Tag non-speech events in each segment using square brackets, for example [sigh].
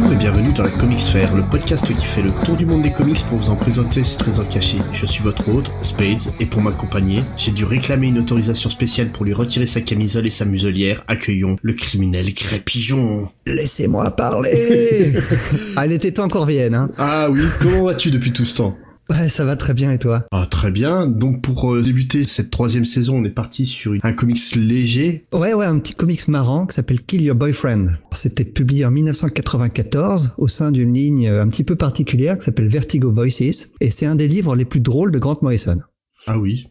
Bonjour et bienvenue dans la Comics Fair, le podcast qui fait le tour du monde des comics pour vous en présenter ses trésors cachés. Je suis votre hôte, Spades, et pour m'accompagner, j'ai dû réclamer une autorisation spéciale pour lui retirer sa camisole et sa muselière. Accueillons le criminel Crépillon. Laissez-moi parler [laughs] Ah, il était temps encore vienne, hein Ah oui, comment vas-tu depuis tout ce temps? Ouais, ça va très bien et toi? Ah très bien, donc pour euh, débuter cette troisième saison, on est parti sur un comics léger. Ouais, ouais, un petit comics marrant qui s'appelle Kill Your Boyfriend. C'était publié en 1994 au sein d'une ligne euh, un petit peu particulière qui s'appelle Vertigo Voices, et c'est un des livres les plus drôles de Grant Morrison. Ah oui,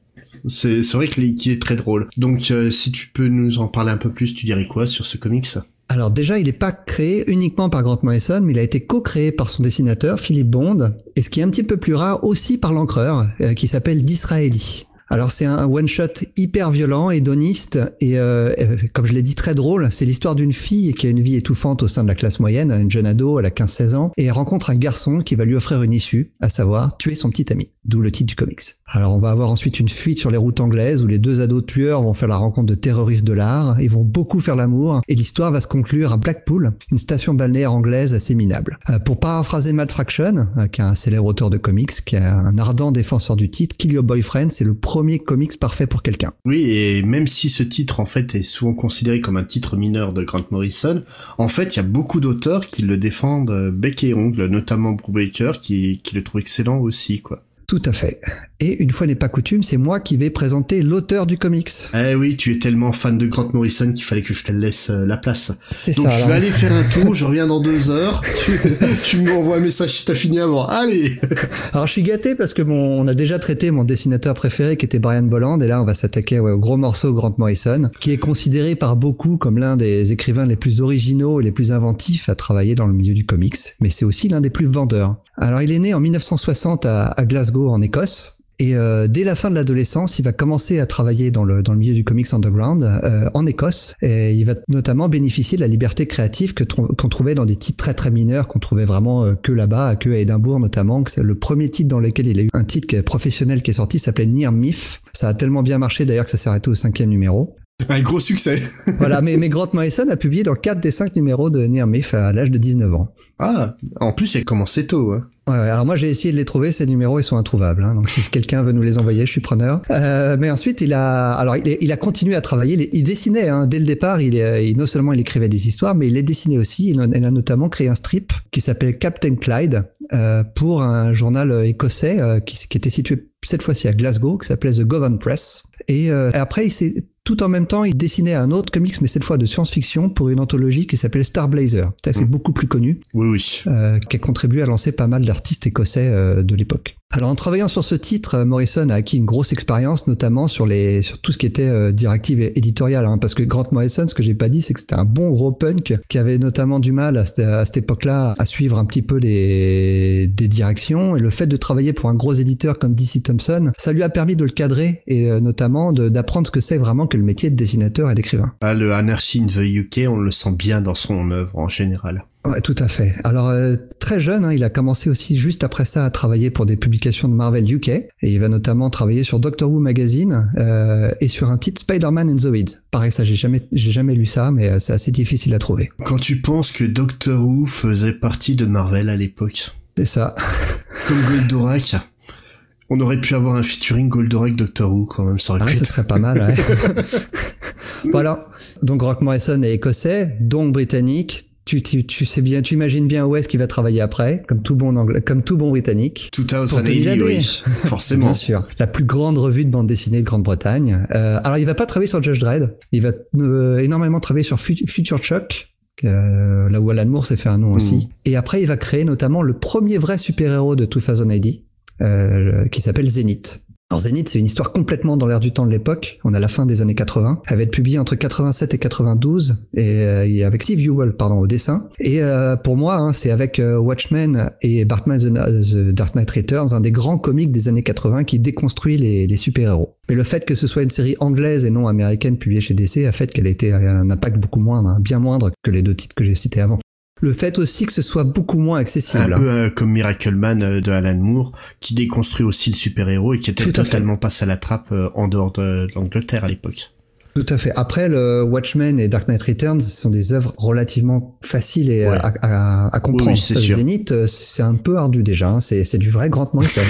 c'est vrai que qui est très drôle. Donc euh, si tu peux nous en parler un peu plus, tu dirais quoi sur ce comics? Alors déjà, il n'est pas créé uniquement par Grant Morrison, mais il a été co-créé par son dessinateur, Philippe Bond, et ce qui est un petit peu plus rare, aussi par l'encreur, euh, qui s'appelle Disraeli. Alors c'est un one-shot hyper violent, hédoniste, et euh, euh, comme je l'ai dit, très drôle. C'est l'histoire d'une fille qui a une vie étouffante au sein de la classe moyenne, une jeune ado, elle a 15-16 ans, et elle rencontre un garçon qui va lui offrir une issue, à savoir tuer son petit ami, d'où le titre du comics. Alors on va avoir ensuite une fuite sur les routes anglaises où les deux ados tueurs vont faire la rencontre de terroristes de l'art, ils vont beaucoup faire l'amour, et l'histoire va se conclure à Blackpool, une station balnéaire anglaise assez minable. Euh, pour paraphraser Matt Fraction, euh, qui est un célèbre auteur de comics, qui est un ardent défenseur du titre, Kill Your Boyfriend, c'est le premier comics parfait pour quelqu'un. Oui, et même si ce titre en fait est souvent considéré comme un titre mineur de Grant Morrison, en fait il y a beaucoup d'auteurs qui le défendent euh, bec et ongle, notamment Brubaker qui, qui le trouve excellent aussi quoi. Tout à fait. Et une fois n'est pas coutume, c'est moi qui vais présenter l'auteur du comics. Eh oui, tu es tellement fan de Grant Morrison qu'il fallait que je te laisse euh, la place. C'est Donc ça. je alors. vais aller faire un tour, je reviens dans deux heures, [laughs] tu, tu m'envoies un message si t'as fini avant. Allez Alors je suis gâté parce que mon, on a déjà traité mon dessinateur préféré qui était Brian Bolland et là on va s'attaquer ouais, au gros morceau Grant Morrison qui est considéré par beaucoup comme l'un des écrivains les plus originaux et les plus inventifs à travailler dans le milieu du comics, mais c'est aussi l'un des plus vendeurs. Alors il est né en 1960 à, à Glasgow en Écosse. Et euh, dès la fin de l'adolescence, il va commencer à travailler dans le, dans le milieu du comics underground euh, en Écosse. Et il va notamment bénéficier de la liberté créative que qu'on trouvait dans des titres très très mineurs qu'on trouvait vraiment euh, que là-bas, que à Édimbourg notamment. Que c'est le premier titre dans lequel il a eu un titre professionnel qui est sorti s'appelait Near Myth. Ça a tellement bien marché d'ailleurs que ça s'est arrêté au cinquième numéro. Un gros succès [laughs] voilà, mais, mais Grant Morrison a publié dans quatre des cinq numéros de Near Myth à l'âge de 19 ans. Ah, en plus il a commencé tôt. Hein. Ouais, alors moi j'ai essayé de les trouver, ces numéros ils sont introuvables, hein, donc si quelqu'un veut nous les envoyer, je suis preneur. Euh, mais ensuite il a, alors il, il a continué à travailler, il, il dessinait hein, dès le départ, il, il- non seulement il écrivait des histoires, mais il les dessinait aussi. Il a notamment créé un strip qui s'appelle Captain Clyde euh, pour un journal euh, écossais euh, qui, qui était situé cette fois-ci à Glasgow, qui s'appelait The Govan Press. Et euh, après il s'est tout en même temps, il dessinait un autre comics, mais cette fois de science-fiction, pour une anthologie qui s'appelle Star Blazer. C'est Mm. beaucoup plus connu Oui, oui. euh, qui a contribué à lancer pas mal d'artistes écossais euh, de l'époque. Alors en travaillant sur ce titre, Morrison a acquis une grosse expérience, notamment sur les sur tout ce qui était euh, directive et éditoriale, hein, parce que Grant Morrison, ce que j'ai pas dit, c'est que c'était un bon gros punk qui avait notamment du mal à, cette- époque-là à suivre un petit peu les des directions et le fait de travailler pour un gros éditeur comme DC Thompson, ça lui a permis de le cadrer et euh, notamment d'apprendre ce que c'est vraiment que le métier de dessinateur et d'écrivain. Ah, le Anarchy in the UK, on le sent bien dans son œuvre en général. Ouais, tout à fait. Alors euh, très jeune, hein, il a commencé aussi juste après ça à travailler pour des publications de Marvel UK et il va notamment travailler sur Doctor Who magazine euh, et sur un titre Spider-Man the Weeds. Pareil, ça j'ai jamais j'ai jamais lu ça, mais euh, c'est assez difficile à trouver. Quand tu penses que Doctor Who faisait partie de Marvel à l'époque, C'est ça. comme Goldorak, on aurait pu avoir un featuring Goldorak Doctor Who quand même, ça aurait Ah, pu être- serait pas mal. Ouais. [laughs] voilà. Donc Rock Morrison est écossais, donc britannique. Tu, tu, tu sais bien, tu imagines bien où est-ce qu'il va travailler après, comme tout bon anglais, comme tout bon britannique. 2080, Tony oui, [laughs] forcément. Bien sûr. La plus grande revue de bande dessinée de Grande-Bretagne. Euh, alors, il va pas travailler sur Judge Dredd. Il va euh, énormément travailler sur Fu- Future Shock. euh, là où Alan Moore s'est fait un nom aussi. Et après, il va créer notamment le premier vrai super-héros de 2080, euh, qui s'appelle Zenith. Alors Zenith, c'est une histoire complètement dans l'air du temps de l'époque. On a la fin des années 80. Elle va être publiée entre 87 et 92 et, avec Steve Ewell, pardon, au dessin. Et pour moi, hein, c'est avec Watchmen et Batman The, Dark Knight Returns, un des grands comics des années 80 qui déconstruit les, les super-héros. Mais le fait que ce soit une série anglaise et non américaine publiée chez DC a fait qu'elle a été un impact beaucoup moindre, hein, bien moindre que les deux titres que j'ai cités avant. Le fait aussi que ce soit beaucoup moins accessible. Un peu euh, comme Miracle Man euh, de Alan Moore, qui déconstruit aussi le super-héros et qui était totalement passé à la trappe euh, en dehors de, l'Angleterre à l'époque. Tout à fait. Après, le Watchmen et Dark Knight Returns sont des œuvres relativement faciles et à, à, comprendre. Oui, Zenith, c'est un peu ardu déjà. Hein. C'est du vrai Grant Morrison.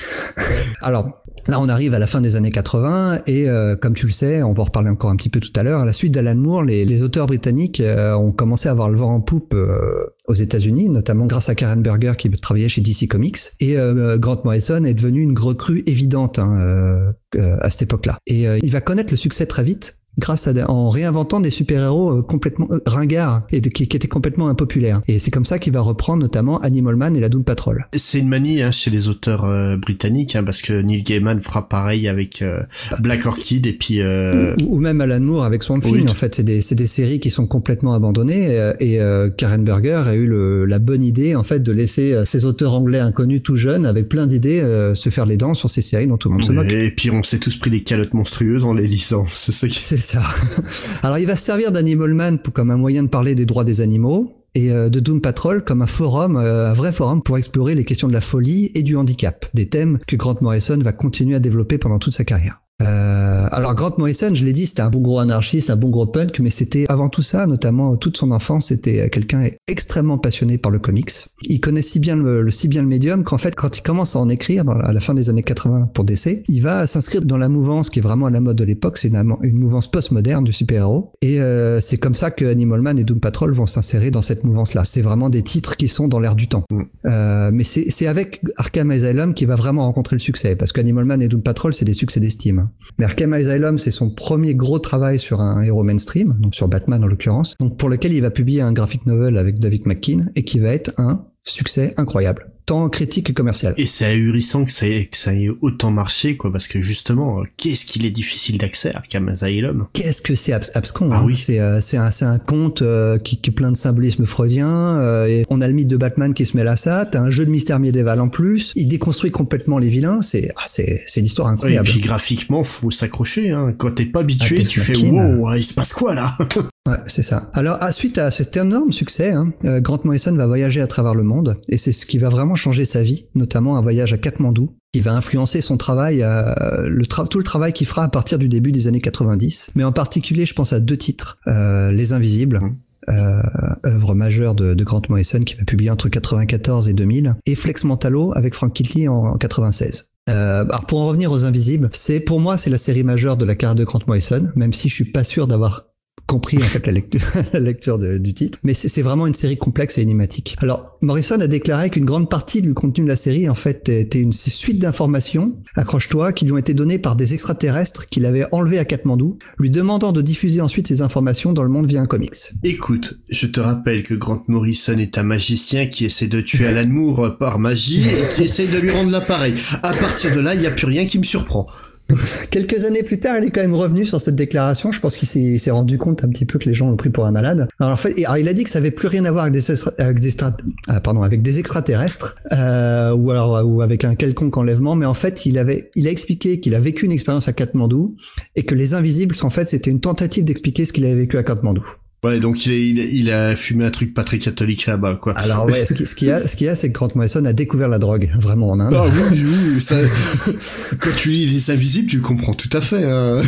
[laughs] Alors, Là, on arrive à la fin des années 80 et euh, comme tu le sais, on va en reparler encore un petit peu tout à l'heure. À la suite d'Alan Moore, les, auteurs britanniques euh, ont commencé à avoir le vent en poupe euh, aux États-Unis, notamment grâce à Karen Berger qui travaillait chez DC Comics. Et Grant Morrison est devenu une recrue évidente hein, à cette époque-là. Et il va connaître le succès très vite grâce à en réinventant des super-héros euh, complètement euh, ringards et qui, qui, étaient complètement impopulaires. Et c'est comme ça qu'il va reprendre notamment Animal Man et la Doom Patrol. C'est une manie hein, chez les auteurs euh, britanniques hein, parce que Neil Gaiman fera pareil avec bah, Black Orchid et puis ou, même Alan Moore avec Swamp Thing. En fait, c'est des c'est des séries qui sont complètement abandonnées et Karen Berger a eu le, la bonne idée en fait de laisser ces auteurs anglais inconnus tout jeunes avec plein d'idées se faire les dents sur ces séries dont tout le monde se moque. Et puis on s'est tous pris les calottes monstrueuses en les lisant. [laughs] C'est ça qui [laughs] Alors il va servir d'Animal Man comme un moyen de parler des droits des animaux et euh, de Doom Patrol comme un forum, euh, un vrai forum pour explorer les questions de la folie et du handicap, des thèmes que Grant Morrison va continuer à développer pendant toute sa carrière. Euh, alors Grant Morrison, je l'ai dit, c'était un bon gros anarchiste, un bon gros punk, mais c'était avant tout ça, notamment toute son enfance, c'était quelqu'un extrêmement passionné par le comics. Il connaît si bien le, si bien le médium qu'en fait, quand il commence à en écrire à la fin des années 80 pour DC, il va s'inscrire dans la mouvance qui est vraiment à la mode de l'époque, c'est une, une, mouvance post-moderne du super-héros. Et euh, c'est comme ça que Animal Man et Doom Patrol vont s'insérer dans cette mouvance-là. C'est vraiment des titres qui sont dans l'air du temps. Mm. Euh, mais c'est avec Arkham Asylum qu'il va vraiment rencontrer le succès, parce qu'Animal Man et Doom Patrol, c'est des succès d'estime. Mais Arkham Asylum, c'est son premier gros travail sur un héros mainstream, donc sur Batman en l'occurrence, donc pour lequel il va publier un graphic novel avec David McKean et qui va être un succès incroyable tant critique que commercial. Et c'est ahurissant que ça, ait, que ça ait autant marché, quoi, parce que justement, euh, qu'est-ce qu'il est difficile d'accès à Asylum? Qu'est-ce que c'est abscon Ah hein oui, c'est euh, c'est un c'est un conte euh, qui, qui est plein de symbolisme freudien. et on a le mythe de Batman qui se mêle à ça. T'as un jeu de mystère médiéval en plus. Il déconstruit complètement les vilains. C'est ah, c'est c'est une histoire incroyable. et puis graphiquement, faut s'accrocher. Hein. Quand t'es pas habitué, ah, tu fais wow, il se passe quoi là? [laughs] Ouais, c'est ça. Alors, à, suite à cet énorme succès, hein, Grant Morrison va voyager à travers le monde, et c'est ce qui va vraiment changer sa vie, notamment un voyage à Katmandou, qui va influencer son travail, euh, le tout le travail qu'il fera à partir du début des années 90. Mais en particulier, je pense à deux titres euh, Les Invisibles. Mmh. Euh, œuvre majeure de, de, Grant Morrison qui va publier entre 94 et 2000 et Flex Mentalo avec Frank Kitley en, en 96. Euh, alors pour en revenir aux Invisibles, c'est pour moi c'est la série majeure de la carrière de Grant Morrison, même si je suis pas sûr d'avoir compris en fait la lecture, [laughs] la lecture du titre. Mais c'est vraiment une série complexe et énigmatique. Alors Morrison a déclaré qu'une grande partie du contenu de la série en fait était une suite d'informations, accroche-toi, qui lui ont été données par des extraterrestres qu'il avait enlevés à Katmandou, lui demandant de diffuser ensuite ces informations dans le monde via un comics. Écoute, je te rappelle que Grant Morrison est un magicien qui essaie de tuer Alan Moore par magie et qui essaie de lui rendre l'appareil. À partir de là, il n'y a plus rien qui me surprend. Quelques années plus tard, il est quand même revenu sur cette déclaration. Je pense qu'il s'est rendu compte un petit peu que les gens l'ont pris pour un malade. Alors en fait, il a dit que ça avait plus rien à voir avec des, pardon, avec des extraterrestres euh, ou alors ou avec un quelconque enlèvement, mais en fait, il avait, il a expliqué qu'il a vécu une expérience à Katmandou et que les invisibles, en fait, c'était une tentative d'expliquer ce qu'il avait vécu à Katmandou. Ouais, donc il a, il, a, fumé un truc pas très catholique là-bas, quoi. Alors ouais, ce qu'il y a, ce qu'il y a, c'est que Grant Morrison a découvert la drogue, vraiment en Inde. Ah oui, oui, ça, [laughs] quand tu lis Les Invisibles, tu le comprends tout à fait. Hein.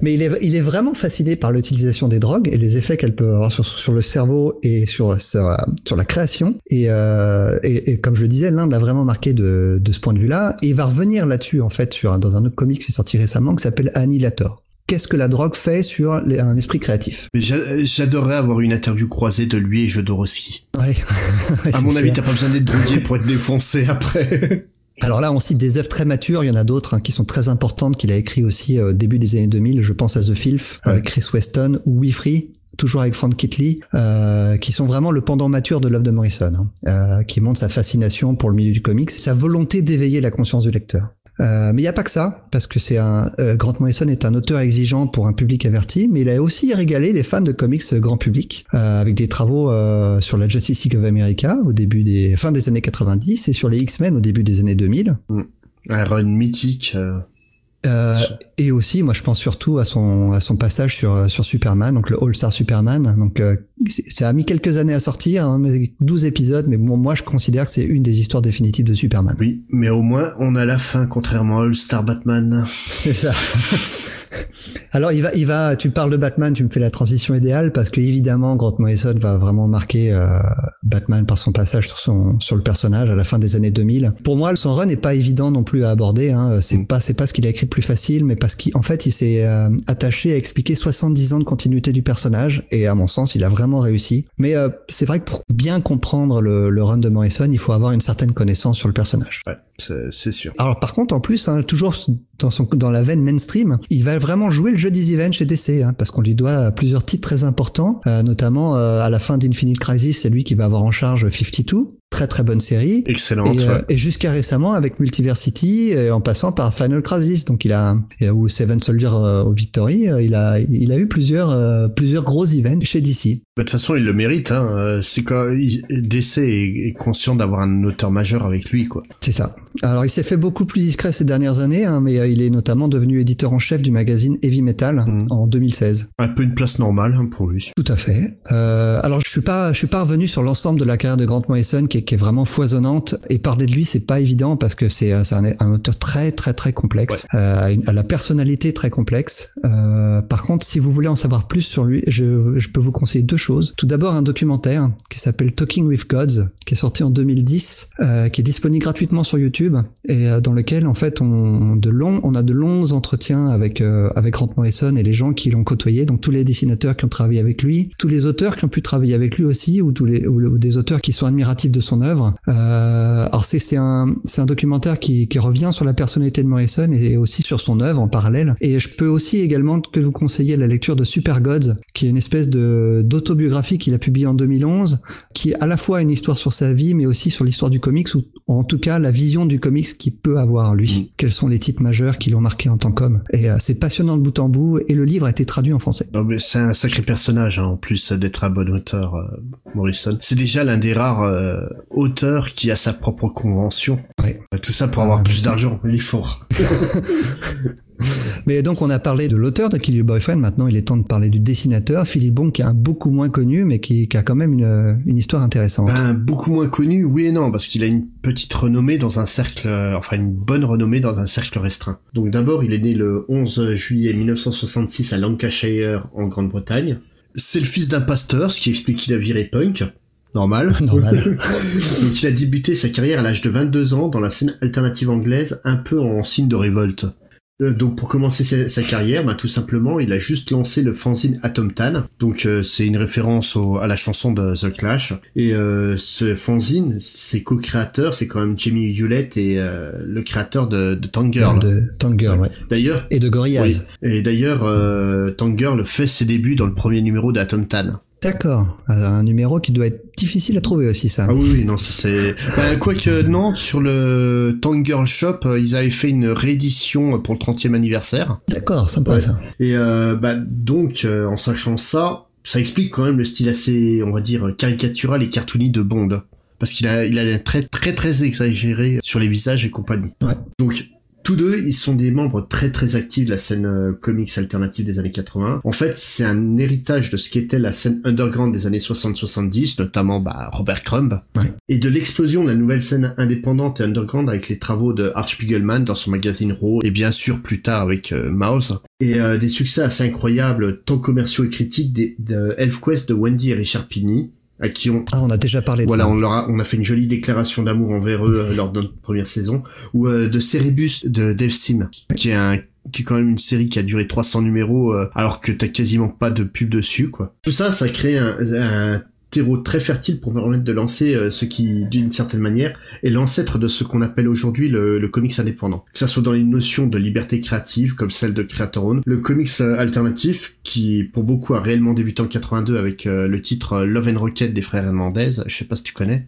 Mais il est, il est vraiment fasciné par l'utilisation des drogues et les effets qu'elles peuvent avoir sur, sur le cerveau et sur, sur, sur la création. Et, euh, et, et, comme je le disais, l'Inde l'a vraiment marqué de, de ce point de vue-là. Et il va revenir là-dessus, en fait, sur, dans un autre comic qui est sorti récemment, qui s'appelle Annihilator qu'est-ce que la drogue fait sur un esprit créatif. J'adorerais avoir une interview croisée de lui et Jodorowsky. Ouais. [laughs] à mon avis, t'as pas besoin d'être drogué pour être défoncé après. [laughs] Alors là, on cite des œuvres très matures. Il y en a d'autres hein, qui sont très importantes qu'il a écrit aussi au euh, début des années 2000. Je pense à The Filth avec Chris Weston ou We Free toujours avec Frank Kitley, euh, qui sont vraiment le pendant mature de l'œuvre de Morrison, hein, euh, qui montre sa fascination pour le milieu du comics et sa volonté d'éveiller la conscience du lecteur. Euh, mais il n'y a pas que ça, parce que c'est un euh, Grant Morrison est un auteur exigeant pour un public averti, mais il a aussi régalé les fans de comics grand public euh, avec des travaux euh, sur la Justice League of America au début des fin des années 90 et sur les X-Men au début des années 2000. Un run mythique. Euh, Euh, et aussi, moi, je pense surtout à son à son passage sur sur Superman, donc le All Star Superman. Donc, euh, ça a mis quelques années à sortir, hein, mais 12 épisodes, mais bon, moi, je considère que c'est une des histoires définitives de Superman. Oui, mais au moins on a la fin, contrairement à All Star Batman. [laughs] C'est ça. [laughs] Alors il va, il va. Tu parles de Batman, tu me fais la transition idéale parce que évidemment Grant Morrison va vraiment marquer euh, Batman par son passage sur son sur le personnage à la fin des années 2000. Pour moi, son run n'est pas évident non plus à aborder. Hein. C'est pas c'est pas ce qu'il a écrit plus facile, mais parce qu'en fait il s'est euh, attaché à expliquer 70 ans de continuité du personnage et à mon sens il a vraiment réussi. Mais euh, c'est vrai que pour bien comprendre le, le run de Morrison, il faut avoir une certaine connaissance sur le personnage. Ouais, c'est sûr. Alors par contre, en plus, hein, toujours dans son dans la veine mainstream, il va vraiment jouer le jeu des events chez DC, hein, parce qu'on lui doit plusieurs titres très importants, euh, notamment euh, à la fin d'Infinite Crisis, c'est lui qui va avoir en charge 52, très très bonne série. Excellente. Et, euh, ouais. et jusqu'à récemment avec Multiversity, et en passant par Final Crisis, donc il a et- ou Seven Soldier euh, au Victory, euh, il a il a eu plusieurs euh, plusieurs gros events chez DC. De toute façon, il le mérite. Hein. euh, C'est quand DC est, conscient d'avoir un auteur majeur avec lui, quoi. C'est ça. Alors il s'est fait beaucoup plus discret ces dernières années, hein, mais euh, il est notamment devenu éditeur en chef du magazine Heavy Metal Mhm. en 2016. Un peu une place normale hein, pour lui. Tout à fait. Euh, alors je suis pas, je suis pas revenu sur l'ensemble de la carrière de Grant Morrison qui est, qui est vraiment foisonnante. Et parler de lui, c'est pas évident parce que c'est, euh, un, un auteur très très très complexe, euh, à, la personnalité très complexe. Euh, par contre, si vous voulez en savoir plus sur lui, je, je peux vous conseiller deux choses. Tout d'abord, un documentaire qui s'appelle Talking with Gods, qui est sorti en 2010, euh, qui est disponible gratuitement sur YouTube et dans lequel en fait on de longs, on a de longs entretiens avec avec Grant Morrison et les gens qui l'ont côtoyé, donc tous les dessinateurs qui ont travaillé avec lui, tous les auteurs qui ont pu travailler avec lui aussi, ou tous les ou, ou des auteurs qui sont admiratifs de son œuvre. Euh, alors c'est c'est un c'est un documentaire qui qui revient sur la personnalité de Morrison et aussi sur son œuvre en parallèle. Et je peux aussi également que vous conseiller la lecture de Super Gods, qui est une espèce de d'autobiographie qu'il a publiée en 2011, qui est à la fois une histoire sur sa vie, mais aussi sur l'histoire du comics, ou en tout cas la vision du comics qu'il peut avoir lui. Quels sont les titres majeurs qui l'ont marqué en tant qu'homme. Et euh, c'est passionnant de bout en bout, et le livre a été traduit en français. Mais c'est un sacré personnage, hein, en plus d'être un bon auteur, euh, Morrison. C'est déjà l'un des rares euh, auteurs qui a sa propre convention. Ouais. Tout ça pour Ah, avoir plus d'argent. Il est fort. [laughs] Mais donc on a parlé de l'auteur de Kill Your Boyfriend, maintenant il est temps de parler du dessinateur, Philippe Bon, qui est un beaucoup moins connu, mais qui, qui a quand même une, une histoire intéressante. Ben, beaucoup moins connu, oui et non, parce qu'il a une petite renommée dans un cercle, euh, enfin une bonne renommée dans un cercle restreint. Donc d'abord, il est né le 11 juillet 1966 à Lancashire, en Grande-Bretagne. C'est le fils d'un pasteur, ce qui explique qu'il a viré punk. Normal. [laughs] Normal. [laughs] Donc il a débuté sa carrière à l'âge de 22 ans dans la scène alternative anglaise, un peu en signe de révolte. Euh, Donc pour commencer sa, sa carrière, bah, tout simplement, il a juste lancé le fanzine Atom Tan. Donc euh, c'est une référence au- à la chanson de The Clash. Et euh, ce fanzine, ses co-créateurs, c'est quand même Jamie Hewlett et euh, le créateur de, de Tank Girl. de Tank Girl, ouais. D'ailleurs, Et de Gorillaz. oui. et d'ailleurs, euh, Tank Girl fait ses débuts dans le premier numéro d'Atom Tan. D'accord. Un numéro qui doit être difficile à trouver aussi, ça. Ah oui, oui, non, ça c'est... Bah, quoique, non, sur le Tank Girl Shop, euh, ils avaient fait une réédition pour le 30e anniversaire. D'accord, sympa Ouais. ça. Et euh, bah, donc, euh, en sachant ça, ça explique quand même le style assez, on va dire, caricatural et cartoony de Bond. Parce qu'il a, il a trait très très exagéré sur les visages et compagnie. Ouais. Donc, tous deux, ils sont des membres très très actifs de la scène euh, comics alternative des années 80. En fait, c'est un héritage de ce qu'était la scène underground des années 60-70, notamment bah, Robert Crumb, Ouais. et de l'explosion de la nouvelle scène indépendante et underground avec les travaux de Art Spiegelman dans son magazine Raw, et bien sûr plus tard avec euh, Mouse, et euh, des succès assez incroyables, tant commerciaux et critiques, des, de ElfQuest de Wendy et Richard Pini, à qui on, Ah, on a déjà parlé de voilà, ça. on leur a, on a fait une jolie déclaration d'amour envers eux euh, lors de notre première saison, ou euh, de Cerebus de Dave Sim, qui est un qui est quand même une série qui a duré 300 numéros euh, alors que t'as quasiment pas de pub dessus quoi. Tout ça, ça crée un, un terreau très fertile pour permettre de lancer euh, ce qui, d'une certaine manière, est l'ancêtre de ce qu'on appelle aujourd'hui le, le comics indépendant. Que ça soit dans les notions de liberté créative, comme celle de Creator Own, le comics euh, alternatif, qui pour beaucoup a réellement débuté en 82 avec euh, le titre Love and Rocket des frères Hernandez, je sais pas si tu connais.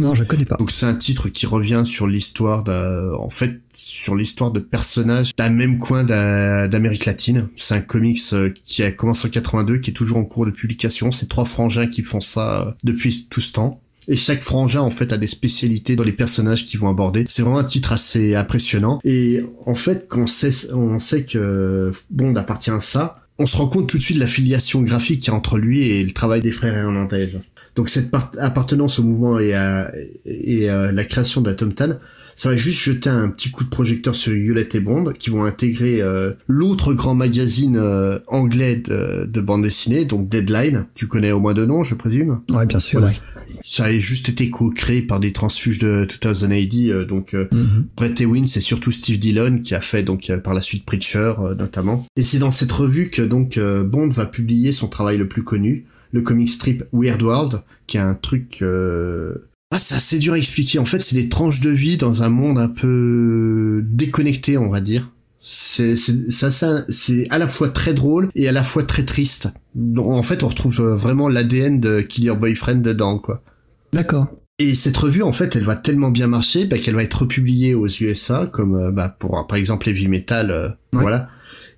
Non, je connais pas. Donc c'est un titre qui revient sur l'histoire d'un, en fait, sur l'histoire de personnages d'un même coin d'A- d'Amérique latine. C'est un comics euh, qui a commencé en 82, qui est toujours en cours de publication. C'est trois frangins qui font ça euh, depuis tout ce temps. Et chaque frangin, en fait, a des spécialités dans les personnages qu'ils vont aborder. C'est vraiment un titre assez impressionnant. Et en fait, quand on sait, on que Bond appartient à ça, on se rend compte tout de suite de la filiation graphique qu'il y a entre lui et le travail des frères Hernandez. Donc cette part- appartenance au mouvement et à, et à la création de la Tom Tan, ça va juste jeter un petit coup de projecteur sur Hewlett et Bond, qui vont intégrer euh, l'autre grand magazine euh, anglais de, de bande dessinée, donc Deadline. Tu connais au moins de nom, je présume? Ouais, bien sûr. Voilà. ouais. Ça a juste été co-créé par des transfuges de 2080, euh, donc euh, Mhm. Brett Ewing, c'est surtout Steve Dillon qui a fait donc euh, par la suite Preacher euh, notamment. Et c'est dans cette revue que donc euh, Bond va publier son travail le plus connu, le comic strip Weird World, qui est un truc euh, ah, c'est assez dur à expliquer. En fait, c'est des tranches de vie dans un monde un peu déconnecté, on va dire. C'est c'est ça, ça c'est à la fois très drôle et à la fois très triste. Donc, en fait, on retrouve euh, vraiment l'ADN de Kill Your Boyfriend dedans, quoi. D'accord. Et cette revue, en fait, elle va tellement bien marcher bah, qu'elle va être republiée aux USA, comme euh, bah, pour par exemple Heavy Metal, euh, Ouais. voilà.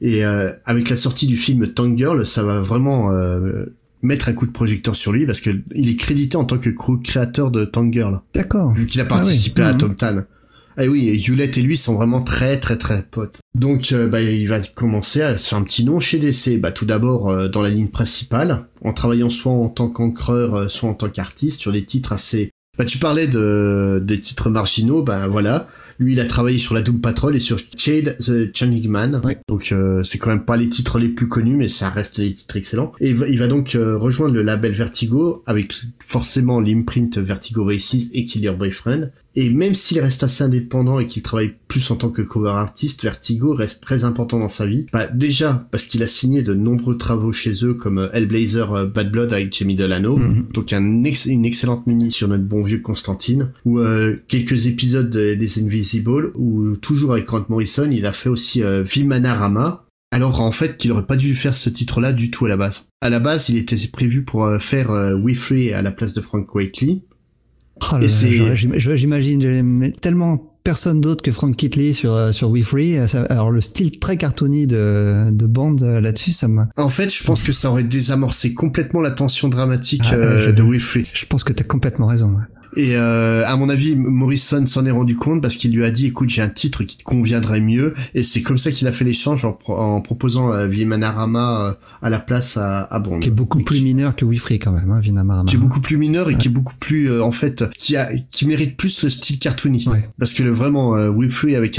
Et euh, avec la sortie du film Tank Girl, ça va vraiment euh, mettre un coup de projecteur sur lui parce que il est crédité en tant que créateur de Tank Girl, D'accord. vu qu'il a Ah participé à Mhm. Tom Tan. Ah oui, et Hewlett et lui sont vraiment très très très potes. Donc euh, bah, il va commencer à se faire un petit nom chez DC. Bah, tout d'abord euh, dans la ligne principale, en travaillant soit en tant qu'encreur, euh, soit en tant qu'artiste sur des titres assez... Bah tu parlais de des titres marginaux, bah voilà. Lui il a travaillé sur la Doom Patrol et sur Shade the Changing Man. Ouais. Donc euh, c'est quand même pas les titres les plus connus, mais ça reste des titres excellents. Et il va, il va donc euh, rejoindre le label Vertigo avec forcément l'imprint Vertigo Races et Kill Your Boyfriend. Et même s'il reste assez indépendant et qu'il travaille plus en tant que cover artist, Vertigo reste très important dans sa vie. Bah, déjà, parce qu'il a signé de nombreux travaux chez eux, comme euh, Hellblazer euh, Bad Blood avec Jamie Delano, Mhm. donc un ex- une excellente mini sur notre bon vieux Constantine, ou euh, quelques épisodes de- des Invisible, ou toujours avec Grant Morrison, il a fait aussi euh, Vimanarama, alors en fait qu'il aurait pas dû faire ce titre-là du tout à la base. À la base, il était prévu pour euh, faire euh, We Free à la place de Frank Wakely, Oh J'imagine tellement personne d'autre que Frank Kitley sur euh, sur We Free. Alors le style très cartoony de de Bond euh, là-dessus, ça me. En fait, je pense que ça aurait désamorcé complètement la tension dramatique Ah, euh, je- de We Free. Je pense que t'as complètement raison. ouais. Et euh, à mon avis, Morrison s'en est rendu compte parce qu'il lui a dit, écoute, j'ai un titre qui te conviendrait mieux. Et c'est comme ça qu'il a fait l'échange en, pro- en proposant euh, Vimanarama euh, à la place à, à Bond. Qui est beaucoup plus qui- mineur que We Free quand même, hein, Vinamarama. qui est beaucoup plus mineur et qui est beaucoup plus euh, en fait qui a qui mérite plus le style cartoony Ouais. parce que le vraiment euh, Whip Free avec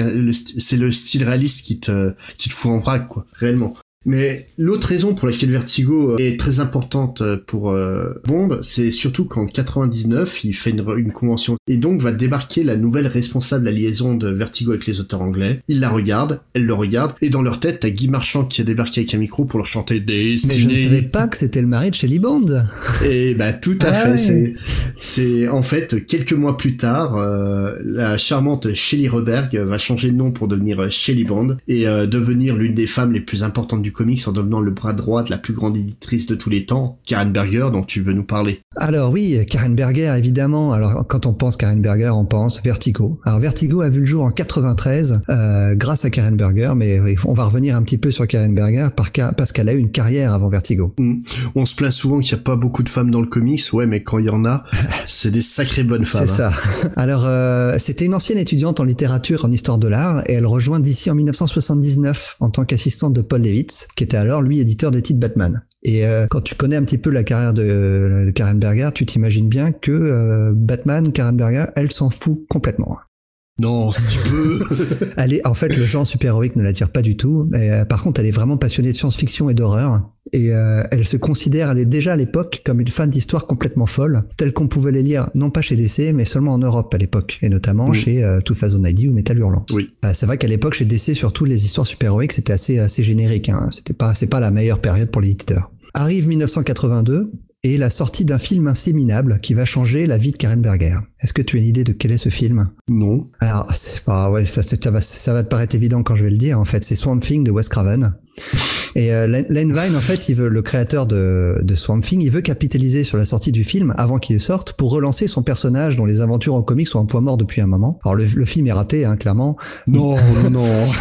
c'est le style réaliste qui te qui te fout en vrac quoi réellement mais l'autre raison pour laquelle Vertigo est très importante euh, pour euh, Bond, c'est surtout qu'en 99, il fait une, une convention et donc va débarquer la nouvelle responsable de la liaison de Vertigo avec les auteurs anglais. Il la regarde, elle le regarde, et dans leur tête, t'as Guy Marchand qui a débarqué avec un micro pour leur chanter Mais je ne savais pas que c'était le mari de Shelly Bond. [laughs] Et bah tout à Ah fait. ouais. C'est, c'est en fait quelques mois plus tard, euh, la charmante Shelley Reberg va changer de nom pour devenir euh, Shelley Bond et euh, devenir l'une des femmes les plus importantes du comics en devenant le bras droit de la plus grande éditrice de tous les temps, Karen Berger, dont tu veux nous parler. Alors oui, Karen Berger, évidemment. Alors quand on pense Karen Berger, on pense Vertigo. Alors Vertigo a vu le jour en 93 euh, grâce à Karen Berger, mais on va revenir un petit peu sur Karen Berger parce qu'elle a eu une carrière avant Vertigo. On se plaint souvent qu'il n'y a pas beaucoup de femmes dans le comics, ouais, mais quand il y en a, [laughs] c'est des sacrées bonnes femmes. C'est hein. ça. [laughs] Alors, euh, c'était une ancienne étudiante en littérature, en histoire de l'art, et elle rejoint d'ici en 1979 en tant qu'assistante de Paul Levitz, qui était alors lui éditeur des titres Batman. Et euh, quand tu connais un petit peu la carrière de, de Karen Berger, tu t'imagines bien que euh, Batman, Karen Berger, elle s'en fout complètement. Non, si peu. [laughs] Elle est, en fait, le genre super-héroïque ne l'attire pas du tout. Mais, euh, par contre, elle est vraiment passionnée de science-fiction et d'horreur. Et euh, elle se considère, elle est déjà à l'époque comme une fan d'histoire complètement folle, telle qu'on pouvait les lire non pas chez DC, mais seulement en Europe à l'époque, et notamment Oui. chez euh, Too Fast ID ou Metal Hurlant. Oui. Euh, c'est vrai qu'à l'époque chez DC, surtout les histoires super-héroïques, c'était assez assez générique. Hein. C'était pas c'est pas la meilleure période pour l'éditeur. Arrive 1982 et la sortie d'un film inséminable qui va changer la vie de Karen Berger. Est-ce que tu as une idée de quel est ce film? Non. alors, c'est pas, ouais, ça, ça va, ça va te paraître évident quand je vais le dire. En fait, c'est Swamp Thing de Wes Craven. [laughs] Et euh, Len Wein, en fait, il veut le créateur de, de Swamp Thing, il veut capitaliser sur la sortie du film avant qu'il sorte pour relancer son personnage dont les aventures en comics sont un point mort depuis un moment. Alors le, le film est raté, hein, clairement. Non, [laughs] non, non. [laughs]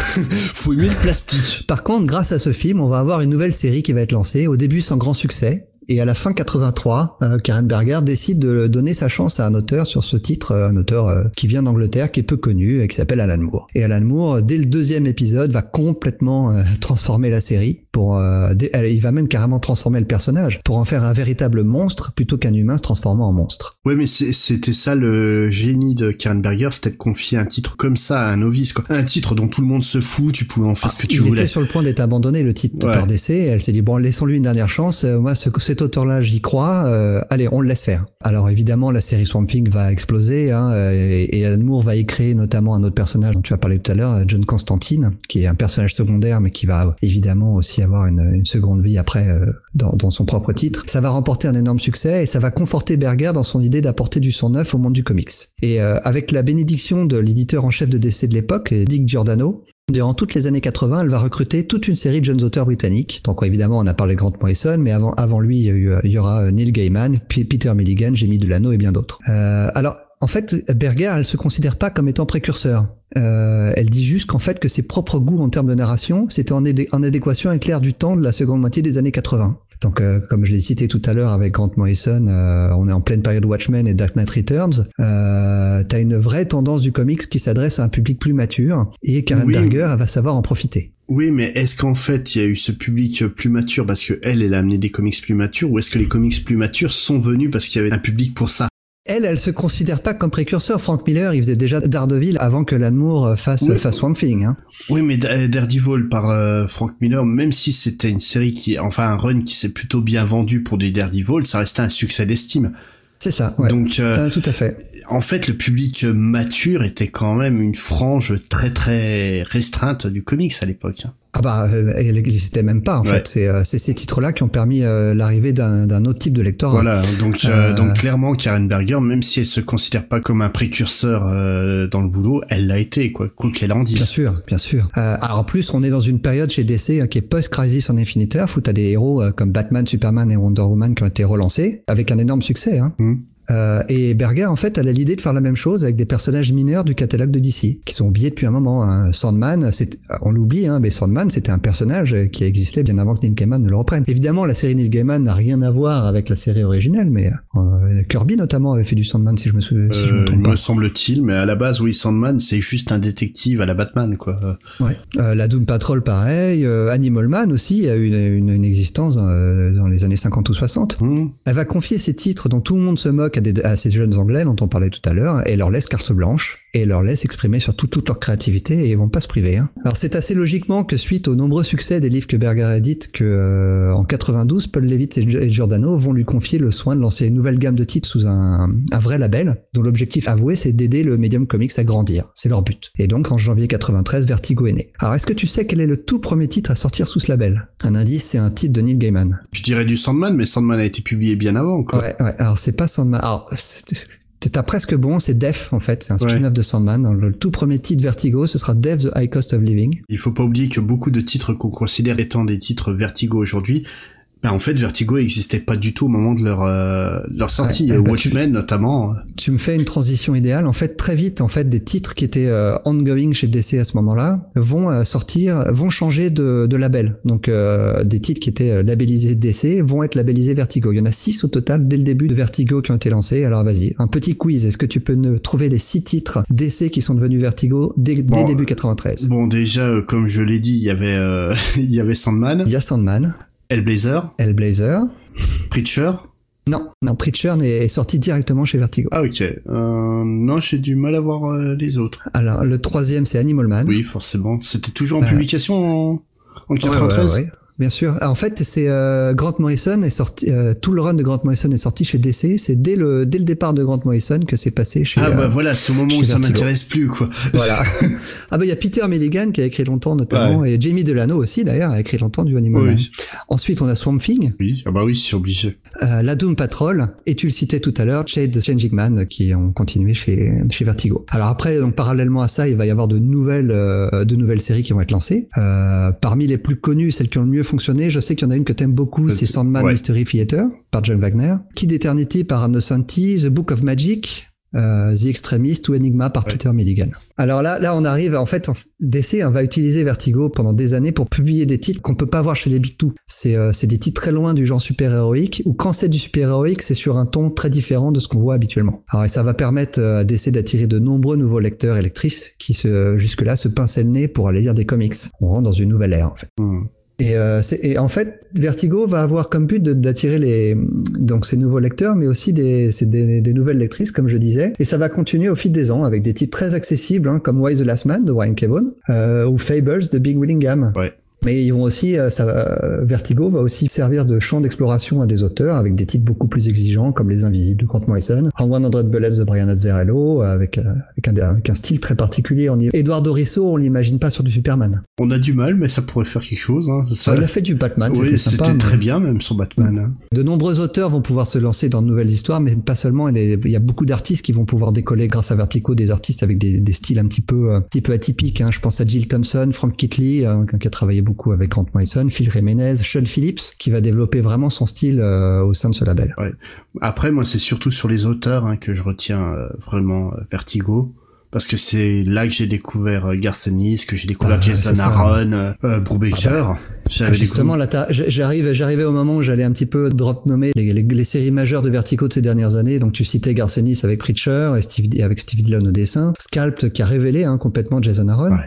Faut aimer le plastique. Par contre, grâce à ce film, on va avoir une nouvelle série qui va être lancée. Au début, sans grand succès. Et à la fin 83, euh, Karen Berger décide de donner sa chance à un auteur sur ce titre, euh, un auteur euh, qui vient d'Angleterre, qui est peu connu et qui s'appelle Alan Moore. Et Alan Moore, dès le deuxième épisode, va complètement euh, [laughs] transformer la série. Pour, euh, il va même carrément transformer le personnage pour en faire un véritable monstre plutôt qu'un humain se transformant en monstre. Ouais, mais c'était ça le génie de Karen Berger, c'était de confier un titre comme ça à un novice, quoi. Un titre dont tout le monde se fout, tu pouvais en faire ce que tu Ah, il voulais. était sur le point d'être abandonné le titre Ouais. par. Et elle s'est dit bon, laissons-lui une dernière chance. Euh, moi, ce, cet auteur-là, j'y crois. Euh, allez, on le laisse faire. Alors évidemment, la série Swamp Thing va exploser hein, euh, et, et Alan Moore va y créer notamment un autre personnage dont tu as parlé tout à l'heure, euh, John Constantine, qui est un personnage secondaire, mais qui va évidemment aussi avoir une, une seconde vie après euh, dans, dans son propre titre. Ça va remporter un énorme succès et ça va conforter Berger dans son idée d'apporter du son neuf au monde du comics. Et euh, avec la bénédiction de l'éditeur en chef de DC de l'époque, Dick Giordano, Durant toutes les années 80, elle va recruter toute une série de jeunes auteurs britanniques. Donc évidemment, on a parlé Grant Morrison, mais avant, avant lui, il y, a eu, il y aura euh, Neil Gaiman, Peter Milligan, Jamie Delano et bien d'autres. Euh, alors, en fait, Berger, elle se considère pas comme étant précurseur. Euh, elle dit juste qu'en fait que ses propres goûts en termes de narration, c'était en adéquation avec l'air du temps de la seconde moitié des années 80. Donc, euh, comme je l'ai cité tout à l'heure avec Grant Morrison, euh, on est en pleine période Watchmen et Dark Knight Returns. Euh, T'as une vraie tendance du comics qui s'adresse à un public plus mature et Karen Oui. Berger, elle va savoir en profiter. Oui, mais est-ce qu'en fait, il y a eu ce public plus mature parce que elle, elle a amené des comics plus matures, ou est-ce que les comics plus matures sont venus parce qu'il y avait un public pour ça? Elle, elle se considère pas comme précurseur. Frank Miller, il faisait déjà Daredevil avant que Lanmour fasse, Oui. fasse Swamp Thing. Hein. Oui, mais Da- Daredevil par euh, Frank Miller, même si c'était une série qui, enfin un run qui s'est plutôt bien vendu pour des Daredevil, ça restait un succès d'estime. C'est ça, ouais. Donc, euh, Euh, tout à fait. En fait, le public mature était quand même une frange très très restreinte du comics à l'époque. hein. Ah bah, euh, elle n'existait même pas en Ouais. fait. C'est euh, c'est ces titres-là qui ont permis euh, l'arrivée d'un autre type de lectorat. Voilà, donc euh, donc clairement Karen Berger, même si elle se considère pas comme un précurseur euh, dans le boulot, elle l'a été quoi, quoi qu'elle en Bien dise. sûr, bien sûr. Euh, alors en plus, on est dans une période chez DC qui est post-Crisis on Infinite Earth où t'as des héros comme Batman, Superman et Wonder Woman qui ont été relancés avec un énorme succès. Hein. Mhm. Euh, et Berger, en fait, elle a l'idée de faire la même chose avec des personnages mineurs du catalogue de DC, qui sont oubliés depuis un moment. Hein. Sandman, on l'oublie, hein, mais Sandman, c'était un personnage qui existait bien avant que Neil Gaiman ne le reprenne. Évidemment, la série Neil Gaiman n'a rien à voir avec la série originelle, mais euh, Kirby notamment avait fait du Sandman, si je me souviens, si je me Euh, trompe pas. me semble-t-il, mais à la base, oui, Sandman, c'est juste un détective à la Batman, quoi. Ouais. Euh, la Doom Patrol, pareil. Euh, Animal Man aussi a eu une, une, une existence euh, dans les années 50 ou 60. hmm. Elle va confier ces titres dont tout le monde se moque à, des, à ces jeunes anglais dont on parlait tout à l'heure et leur laisse carte blanche et leur laisse exprimer surtout toute leur créativité et ils vont pas se priver. Hein. Alors c'est assez logiquement que suite aux nombreux succès des livres que Berger édite que euh, en 92 Paul Levitt et Giordano vont lui confier le soin de lancer une nouvelle gamme de titres sous un, un vrai label dont l'objectif avoué c'est d'aider le medium comics à grandir. C'est leur but. Et donc en janvier 93 Vertigo est né. Alors est-ce que tu sais quel est le tout premier titre à sortir sous ce label? Un indice c'est un titre de Neil Gaiman. Je dirais du Sandman, mais Sandman a été publié bien avant, quoi. Ouais, ouais. Alors c'est pas Sandman. Alors à presque bon, c'est Def en fait, c'est un Ouais. spin-off de Sandman. Dans le tout premier titre Vertigo, ce sera Def the High Cost of Living. Il faut pas oublier que beaucoup de titres qu'on considère étant des titres Vertigo aujourd'hui, ben en fait Vertigo n'existait pas du tout au moment de leur euh, de leur sortie. Ouais, bah, Watchmen notamment. euh, Tu me fais une transition idéale. En fait, très vite, en fait, des titres qui étaient euh, ongoing chez DC à ce moment-là vont euh, sortir, vont changer de, de label. Donc euh, des titres qui étaient labellisés DC vont être labellisés Vertigo. Il y en a six au total dès le début de Vertigo qui ont été lancés. Alors vas-y, un petit quiz. Est-ce que tu peux me trouver les six titres DC qui sont devenus Vertigo dès, dès Bon, début 93 Bon déjà, euh, comme je l'ai dit, il y avait euh, [laughs] il y avait Sandman, Il y a Sandman, Hellblazer, Hellblazer. Preacher. Non, non, Preacher est sorti directement chez Vertigo. Ah ok. Euh, non, j'ai du mal à voir euh, les autres. Alors le troisième c'est Animal Man. Oui, forcément. C'était toujours en Euh, publication en, en Ouais, 93. ouais, ouais, Bien sûr. Ah, En fait, c'est euh, Grant Morrison est sorti. euh, tout le run de Grant Morrison est sorti chez DC. C'est dès le dès le départ de Grant Morrison que c'est passé chez. Ah bah euh, voilà, c'est au moment où ça m'intéresse plus quoi. voilà. [laughs] [laughs] ah bah il y a Peter Milligan qui a écrit longtemps notamment et Jamie Delano aussi d'ailleurs a écrit longtemps du Animal. Oui. Ensuite on a Swamp Thing, Oui, ah bah oui, c'est obligé. euh, la Doom Patrol et tu le citais tout à l'heure, Shade Changing Man qui ont continué chez chez Vertigo. Alors après donc parallèlement à ça il va y avoir de nouvelles euh, de nouvelles séries qui vont être lancées. Euh, parmi les plus connues, celles qui ont le mieux mieux fonctionné. Je sais qu'il y en a une que t'aimes beaucoup, c'est Sandman Mystery Theater par John Wagner, Kid Eternity par Anno Santi, The Book of Magic euh, The Extremist ou Enigma par Peter Milligan. Alors là, là, on arrive, en fait, DC hein, va utiliser Vertigo pendant des années pour publier des titres qu'on peut pas voir chez les Big Two. C'est euh, des titres très loin du genre super-héroïque, ou quand c'est du super-héroïque, c'est sur un ton très différent de ce qu'on voit habituellement. Alors et ça va permettre euh, à DC d'attirer de nombreux nouveaux lecteurs et lectrices qui se, jusque-là se pinçaient le nez pour aller lire des comics. On rentre dans une nouvelle ère, en fait. Hmm. Et, euh, et, en fait, Vertigo va avoir comme but d'attirer les donc ces nouveaux lecteurs, mais aussi des, des, des, nouvelles lectrices, comme je disais. Et ça va continuer au fil des ans avec des titres très accessibles, hein, comme Why the Last Man de Brian Kevon euh, ou Fables de Big Willingham. Ouais. Mais ils vont aussi, euh, ça, euh, Vertigo va aussi servir de champ d'exploration à des auteurs avec des titres beaucoup plus exigeants comme Les Invisibles de Grant Morrison, En 100 Bullets de Brian Azzarello avec, euh, avec, un, avec un style très particulier. On y... Eduardo Risso, on l'imagine pas sur du Superman. On a du mal, mais ça pourrait faire quelque chose. Hein. Ça... il a fait du Batman, oui, c'était très bien même son Batman. Hein. De nombreux auteurs vont pouvoir se lancer dans de nouvelles histoires, mais pas seulement. Il y a beaucoup d'artistes qui vont pouvoir décoller grâce à Vertigo, des artistes avec des, des styles un petit peu, un petit peu atypiques. Hein. Je pense à Jill Thompson, Frank Kitley, hein, qui a travaillé beaucoup avec Grant Morrison Phil Jiménez, Sean Phillips, qui va développer vraiment son style euh, au sein de ce label. Après, moi, c'est surtout sur les auteurs hein, que je retiens euh, vraiment euh, Vertigo parce que c'est là que j'ai découvert euh, Garcenis, que j'ai découvert ah, Jason Aaron, euh, Brubaker. Ah bah, justement, là, j'arrive, j'arrivais au moment où j'allais un petit peu drop nommer les, les, séries majeures de Vertigo de ces dernières années. Donc, tu citais Garcenis avec Preacher et Steve, avec Steve Dillon au dessin, Scalped qui a révélé hein, complètement Jason Aaron.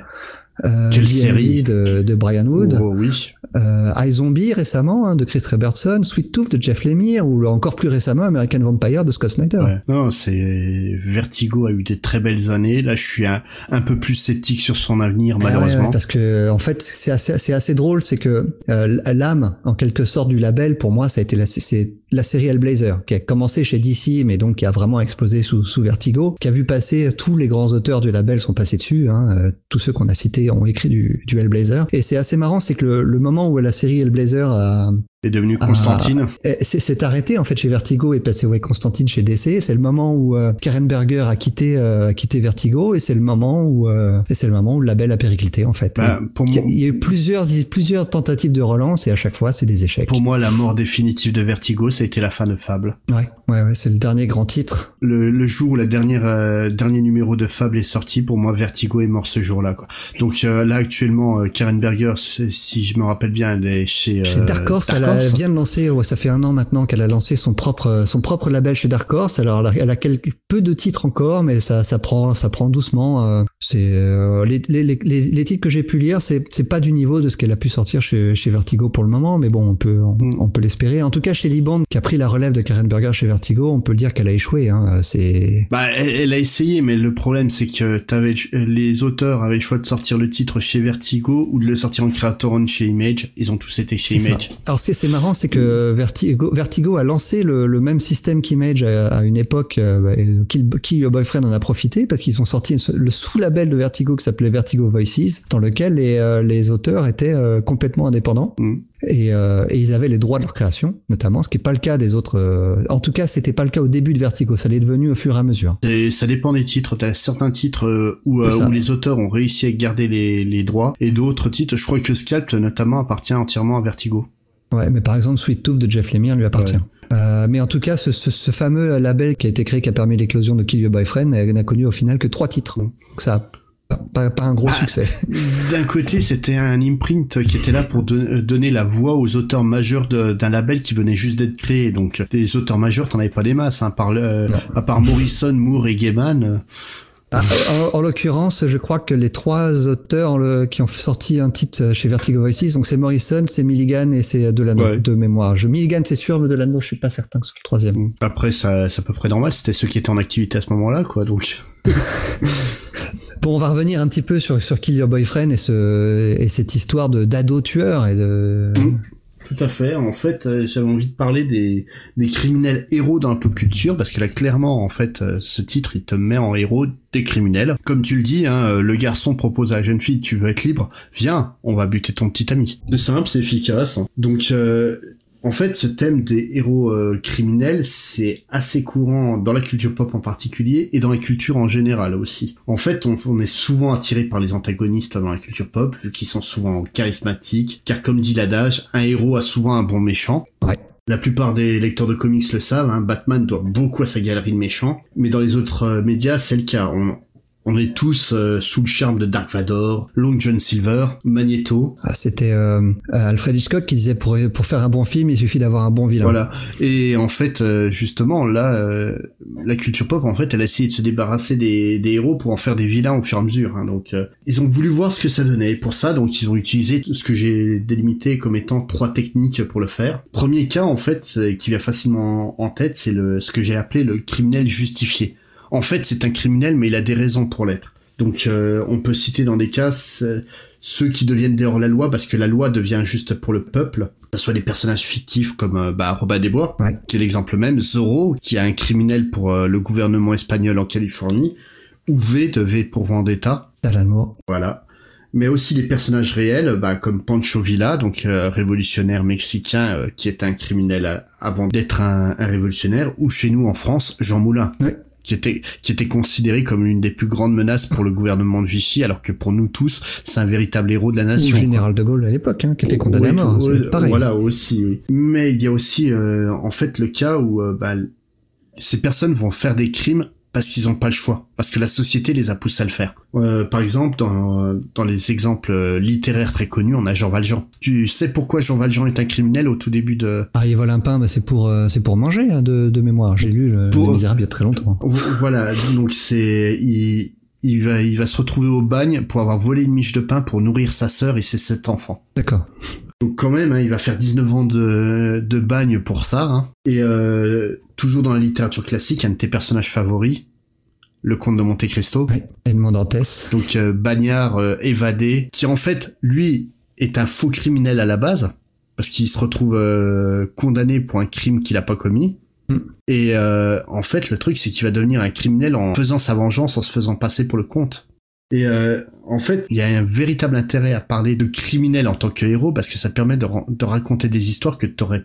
Euh, Quelle série de, de, Brian Wood, oh, oui. euh, iZombie récemment hein, de Chris Robertson, Sweet Tooth de Jeff Lemire ou encore plus récemment American Vampire de Scott Snyder. Ouais. Non, c'est Vertigo a eu des très belles années. Là, je suis un, un peu plus sceptique sur son avenir ah malheureusement. Ouais, parce que en fait, c'est assez, assez drôle, c'est que euh, l'âme en quelque sorte du label pour moi, ça a été la, c'est la série Hellblazer, qui a commencé chez DC, mais donc qui a vraiment explosé sous, Vertigo, qui a vu passer tous les grands auteurs du label sont passés dessus, hein, euh, tous ceux qu'on a cités ont écrit du, du Hellblazer. Et c'est assez marrant, c'est que le, le, moment où la série Hellblazer a, est devenu Constantine. Ah, c'est arrêté en fait chez Vertigo et passé ouais Constantine chez DC. C'est le moment où euh, Karen Berger a quitté euh, a quitté Vertigo et c'est le moment où euh, c'est le moment où le label a périclité en fait. Bah, pour il, y a, eu plusieurs plusieurs tentatives de relance et à chaque fois c'est des échecs. Pour moi, la mort définitive de Vertigo, ça a été la fin de Fable. Ouais, ouais, ouais c'est le dernier grand titre. Le, le jour où la dernière euh, dernier numéro de Fable est sorti, pour moi, Vertigo est mort ce jour-là. Quoi. Donc là actuellement, Karen Berger, si je me rappelle bien, elle est chez, chez Dark Horse. Elle, vient de lancer ça fait un an maintenant qu'elle a lancé son propre son propre label chez Dark Horse. Alors elle a, quelques peu de titres encore, mais ça ça prend ça prend doucement. C'est euh, les, les, les, les, titres que j'ai pu lire, c'est c'est pas du niveau de ce qu'elle a pu sortir chez, chez Vertigo pour le moment, mais bon on peut on, mm. peut l'espérer. En tout cas chez Liban qui a pris la relève de Karen Berger chez Vertigo, on peut le dire qu'elle a échoué. Hein. C'est bah elle, a essayé, mais le problème c'est que t'avais les auteurs avaient le choix de sortir le titre chez Vertigo ou de le sortir en creator on chez Image. Ils ont tous été chez Image. Alors ce qui c'est marrant, c'est que Vertigo, Vertigo a lancé le, le même système qu'Image à, à, une époque. Euh, bah, Kill, Kill, Your Boyfriend en a profité parce qu'ils ont sorti le sous-label de Vertigo qui s'appelait Vertigo Voices, dans lequel les, euh, les auteurs étaient euh, complètement indépendants. Mm. Et, euh, et, ils avaient les droits de leur création, notamment, ce qui est pas le cas des autres. Euh, en tout cas, c'était pas le cas au début de Vertigo. Ça l'est devenu au fur et à mesure. Et ça dépend des titres. T'as certains titres où, où les auteurs ont réussi à garder les, les droits, et d'autres titres. Je crois que Scalp notamment appartient entièrement à Vertigo. Ouais, mais par exemple, Sweet Tooth de Jeff Lemire lui appartient. Euh, mais en tout cas, ce, ce, ce, fameux label qui a été créé, qui a permis l'éclosion de Kill Your Boyfriend, n'a connu au final que trois titres. Donc ça pas, pas un gros ah, succès. [laughs] D'un côté, c'était un imprint qui était là pour donner la voix aux auteurs majeurs d'un label qui venait juste d'être créé. Donc, les auteurs majeurs, t'en avais pas des masses, hein, par le, à part Morrison, Moore et Gaiman. Ah, en, l'occurrence, je crois que les trois auteurs qui ont sorti un titre chez Vertigo Voices, donc c'est Morrison, c'est Milligan et c'est Delano de mémoire. Je, Milligan, c'est sûr, mais Delano, je suis pas certain que c'est le troisième. Après, c'est à peu près normal. C'était ceux qui étaient en activité à ce moment-là, quoi. Donc. [laughs] bon, on va revenir un petit peu sur sur Kill Your Boyfriend et ce et cette histoire de d'ado tueur et de. Mm. Tout à fait. En fait, euh, j'avais envie de parler des, des criminels héros dans la pop culture parce que là, clairement, en fait, euh, ce titre, il te met en héros des criminels. Comme tu le dis, hein, euh, le garçon propose à la jeune fille, tu veux être libre, viens, on va buter ton petit ami. C'est simple, c'est efficace. Donc, En fait, ce thème des héros euh, criminels, c'est assez courant dans la culture pop en particulier et dans la culture en général aussi. En fait, on, on est souvent attiré par les antagonistes dans la culture pop, vu qu'ils sont souvent charismatiques, car comme dit l'adage, un héros a souvent un bon méchant. Ouais. La plupart des lecteurs de comics le savent, hein, Batman doit beaucoup à sa galerie de méchants, mais dans les autres euh, médias, c'est le cas. On, on est tous euh, sous le charme de Dark Vador, Long John Silver, Magneto. Ah, C'était euh, Alfred Hitchcock qui disait pour pour faire un bon film, il suffit d'avoir un bon vilain. Voilà. Et en fait, euh, justement, là, euh, la culture pop, en fait, elle a essayé de se débarrasser des, des héros pour en faire des vilains au fur et à mesure. hein. Donc, euh, ils ont voulu voir ce que ça donnait. Et pour ça, donc, ils ont utilisé ce que j'ai délimité comme étant trois techniques pour le faire. Premier cas, en fait, qui vient facilement en tête, c'est le ce que j'ai appelé le criminel justifié. En fait, c'est un criminel, mais il a des raisons pour l'être. Donc, euh, on peut citer dans des cas c'est- ceux qui deviennent des hors-la-loi parce que la loi devient juste pour le peuple. Que ce soit des personnages fictifs comme euh, bah, Robin des Bois, Ouais. qui est l'exemple même, Zorro, qui est un criminel pour euh, le gouvernement espagnol en Californie, ou V de V pour Vendetta, Alan voilà. Mais aussi des personnages réels, bah, comme Pancho Villa, donc euh, révolutionnaire mexicain, euh, qui est un criminel euh, avant d'être un, un révolutionnaire, ou chez nous en France, Jean Moulin. Ouais. Qui était, qui était considéré comme l'une des plus grandes menaces pour le gouvernement de Vichy, alors que pour nous tous, c'est un véritable héros de la nation. le général de Gaulle à l'époque, hein, qui était condamné à mort. hein, pareil. Voilà, aussi, oui. Mais il y a aussi, euh, en fait, le cas où euh, bah, ces personnes vont faire des crimes parce qu'ils n'ont pas le choix, parce que la société les a poussés à le faire. Euh, par exemple, dans, dans les exemples euh, littéraires très connus, on a Jean Valjean. Tu sais pourquoi Jean Valjean est un criminel au tout début de... Ah, il vole un pain, bah, c'est pour euh, c'est pour manger hein, de, de mémoire. J'ai lu le, Pour- Les Misérables il y a très longtemps. Vo- Voilà, donc c'est... Il, il, va, il va se retrouver au bagne pour avoir volé une miche de pain pour nourrir sa sœur et ses sept enfants. D'accord. Donc quand même, hein, il va faire 19 ans de, de bagne pour ça. hein. Et euh, toujours dans la littérature classique, un de tes personnages favoris, le comte de Monte Cristo. Ouais. Edmond Dantès. Donc euh, bagnard euh, évadé, qui en fait, lui, est un faux criminel à la base, parce qu'il se retrouve euh, condamné pour un crime qu'il a pas commis. Hmm. Et euh, en fait, le truc, c'est qu'il va devenir un criminel en faisant sa vengeance, en se faisant passer pour le comte. Et euh, en fait, il y a un véritable intérêt à parler de criminel en tant que héros parce que ça permet de, de raconter des histoires que t'aurais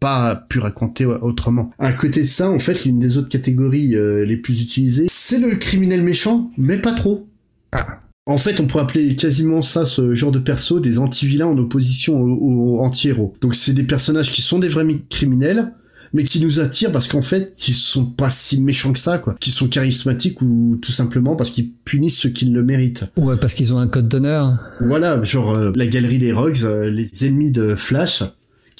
pas pu raconter autrement. À côté de ça, en fait, l'une des autres catégories euh, les plus utilisées, c'est le criminel méchant, mais pas trop. En fait, on pourrait appeler quasiment ça, ce genre de perso, des anti-vilains en opposition aux, aux anti-héros. Donc c'est des personnages qui sont des vrais mi- criminels, mais qui nous attirent parce qu'en fait, ils sont pas si méchants que ça, quoi. Qui sont charismatiques ou tout simplement parce qu'ils punissent ceux qui le méritent. Ouais, parce qu'ils ont un code d'honneur. Voilà, genre euh, la galerie des Rogues, euh, les ennemis de Flash,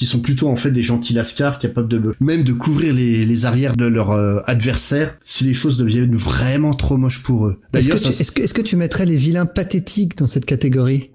qui sont plutôt en fait des gentils lascars capables de même de couvrir les, les arrières de leur euh, adversaire si les choses deviennent vraiment trop moches pour eux. Est-ce que, D'ailleurs, ça, est-ce que, est-ce que tu mettrais les vilains pathétiques dans cette catégorie?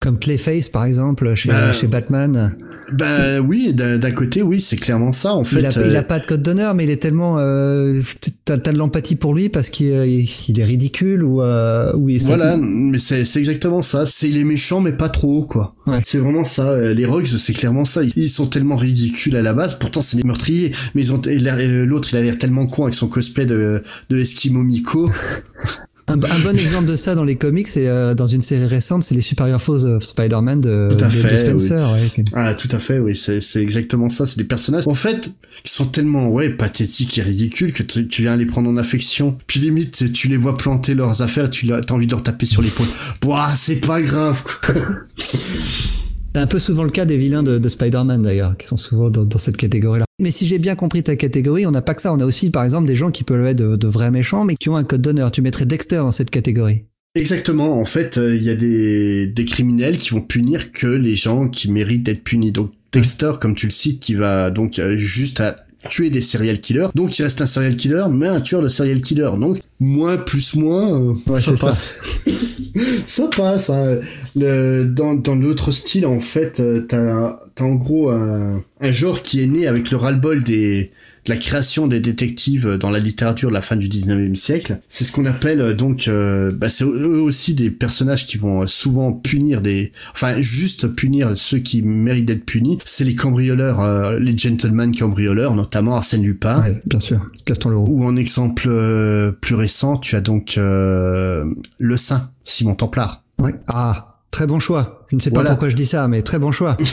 Comme Clayface, par exemple, chez, Bah, chez Batman. ben oui, d'un côté, oui, c'est clairement ça. En fait, il, a, euh, il a pas de code d'honneur, mais il est tellement... Euh, T'as de l'empathie pour lui parce qu'il euh, il est ridicule ou... Euh, ou il Voilà, mais c'est exactement ça. C'est les méchants, mais pas trop, quoi. Ouais. C'est vraiment ça. Euh, Les Rogues, c'est clairement ça. Ils- sont tellement ridicules à la base. Pourtant, c'est des meurtriers. Mais ils ont l'autre, il a l'air tellement con avec son cosplay de de Eskimo Miko. [laughs] Un, un bon [laughs] exemple de ça dans les comics, c'est euh, dans une série récente, c'est les Superior Foes of Spider-Man de, Tout à de- de fait, Spencer. ouais, qui- Ah, tout à fait, oui, c'est c'est exactement ça. C'est des personnages, en fait, qui sont tellement, ouais, pathétiques et ridicules que tu, tu viens les prendre en affection. Puis limite, tu les vois planter leurs affaires, et tu l'as- t'as envie de leur taper sur l'épaule. Ouah, c'est pas grave, quoi. [laughs] C'est un peu souvent le cas des vilains de, de Spider-Man d'ailleurs, qui sont souvent dans, dans cette catégorie-là. Mais si j'ai bien compris ta catégorie, on n'a pas que ça. On a aussi, par exemple, des gens qui peuvent être de, de vrais méchants, mais qui ont un code d'honneur. Tu mettrais Dexter dans cette catégorie. Exactement. En fait, euh, il y a des, des criminels qui vont punir que les gens qui méritent d'être punis. Donc Dexter, comme tu le cites, qui va donc euh, juste à tuer des serial killers. Donc il reste un serial killer, mais un tueur de serial killer. Donc moins plus moins, euh, Ouais, ça c'est passe. [laughs] [laughs] ça passe. hein. Dans l'autre style, en fait, euh, t'as t'as en gros un, un genre qui est né avec le ras-le-bol des de la création des détectives dans la littérature de la fin du 19e siècle. C'est ce qu'on appelle euh, donc, euh, bah, c'est eux aussi des personnages qui vont euh, souvent punir des, enfin juste punir ceux qui méritent d'être punis. C'est les cambrioleurs, euh, les gentlemen cambrioleurs, notamment Arsène Lupin. Ouais, bien sûr. Gaston Leroux. Ou en exemple euh, plus récent, tu as donc euh, le Saint, Simon Templar. Ouais. Ah, Très bon choix. Je ne sais pas Voilà. pourquoi je dis ça, mais très bon choix. [laughs]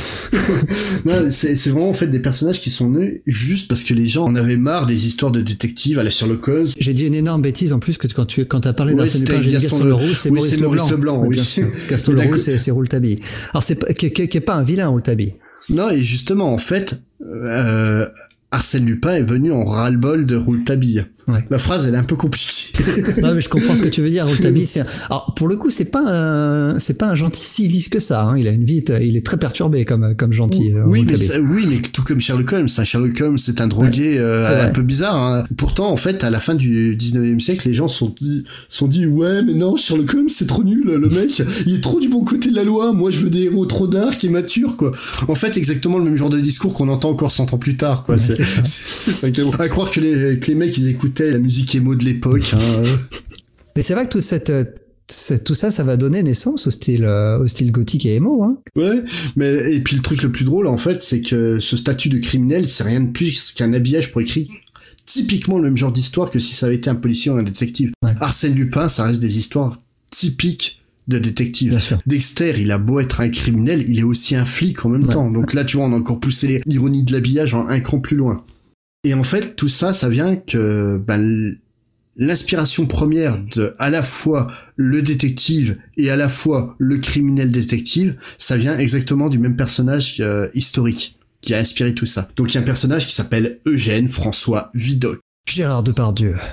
Non, c'est c'est vraiment en fait des personnages qui sont nés juste parce que les gens en avaient marre des histoires de détectives à la Sherlock Holmes. J'ai dit une énorme bêtise en plus que quand tu quand as parlé Ouais, Lupin, j'ai dit Gaston Gaston Le- Leroux, c'est oui, Maurice, c'est Maurice Leblanc, oui. bien. Gaston [laughs] Leroux, c'est Rouletabille. Alors c'est pas- qui, qui, qui est pas un vilain Rouletabille. Non, et justement, en fait, euh, Arsène Lupin est venu en ras-le-bol de Rouletabille. Ouais. La phrase, elle est un peu compliquée. [laughs] non mais je comprends ce que tu veux dire. Rouletabille, c'est un... alors pour le coup c'est pas un c'est pas un gentil si que ça. Hein. Il a une vie, il est très perturbé comme comme gentil. euh, oui, mais Rouletabille. ça- oui, mais tout comme Sherlock Holmes, un Sherlock Holmes, c'est un drogué euh, un peu bizarre. hein. Pourtant, en fait, à la fin du 19e siècle, les gens sont dit, sont dit ouais, mais non, Sherlock Holmes, c'est trop nul, le mec, il est trop du bon côté de la loi. Moi, je veux des héros trop dark et matures, quoi. En fait, exactement le même genre de discours qu'on entend encore 100 ans plus tard, quoi. Ouais, c'est [laughs] à croire que les, que les mecs, ils écoutaient la musique émo de l'époque. Hein. Mais c'est vrai que cette euh, tout ça, ça va donner naissance au style, euh, au style gothique et émo. Hein. Ouais, mais et puis le truc le plus drôle en fait, c'est que ce statut de criminel, c'est rien de plus qu'un habillage pour écrire typiquement le même genre d'histoire que si ça avait été un policier ou un détective. Ouais. Arsène Lupin, ça reste des histoires typiques de détective. Bien sûr. Dexter, il a beau être un criminel, il est aussi un flic en même Ouais. temps. Donc là, tu vois, on a encore poussé l'ironie de l'habillage en un cran plus loin. Et en fait, tout ça, ça vient que ben, l'inspiration première de à la fois le détective et à la fois le criminel détective, ça vient exactement du même personnage euh, historique qui a inspiré tout ça. Donc il y a un personnage qui s'appelle Eugène François Vidocq. Gérard Depardieu. [laughs]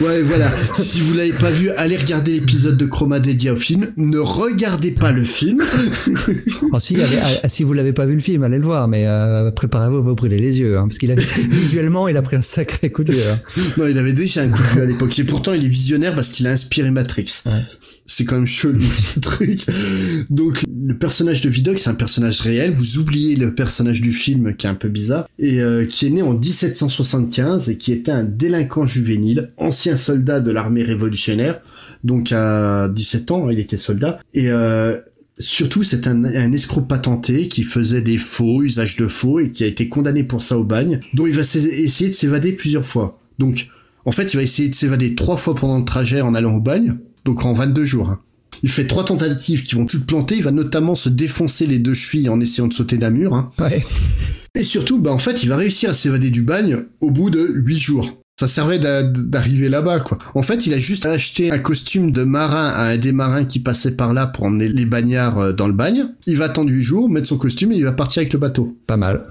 Ouais, voilà. si vous l'avez pas vu, allez regarder l'épisode de Chroma dédié au film. Ne regardez pas le film. Oh, si, allez- ah, si vous l'avez pas vu le film, allez le voir, mais euh, préparez-vous à vous brûler les yeux, hein, parce qu'il a [laughs] visuellement, il a pris un sacré coup de vieux. hein. Non, il avait déjà un coup de vue à l'époque. Et pourtant, il est visionnaire parce qu'il a inspiré Matrix. Ouais. C'est quand même chelou, [laughs] ce truc. Donc, le personnage de Vidocq, c'est un personnage réel. Vous oubliez le personnage du film qui est un peu bizarre. Et euh, qui est né en 1775 et qui était un délinquant juvénile, ancien soldat de l'armée révolutionnaire. Donc, à 17 ans, il était soldat. Et... Euh, Surtout, c'est un, escroc patenté qui faisait des faux, usage de faux, et qui a été condamné pour ça au bagne, dont il va essayer de s'évader plusieurs fois. Donc, en fait, il va essayer de s'évader trois fois pendant le trajet en allant au bagne, donc en 22 jours. hein. Il fait trois tentatives qui vont toutes planter, il va notamment se défoncer les deux chevilles en essayant de sauter d'un mur. hein. Ouais. Et surtout, bah en fait, il va réussir à s'évader du bagne au bout de huit jours. Ça servait d'a- d'arriver là-bas, quoi. En fait, il a juste acheté un costume de marin à un des marins qui passait par là pour emmener les bagnards euh, dans le bagne. Il va attendre huit jours, mettre son costume et il va partir avec le bateau. Pas mal.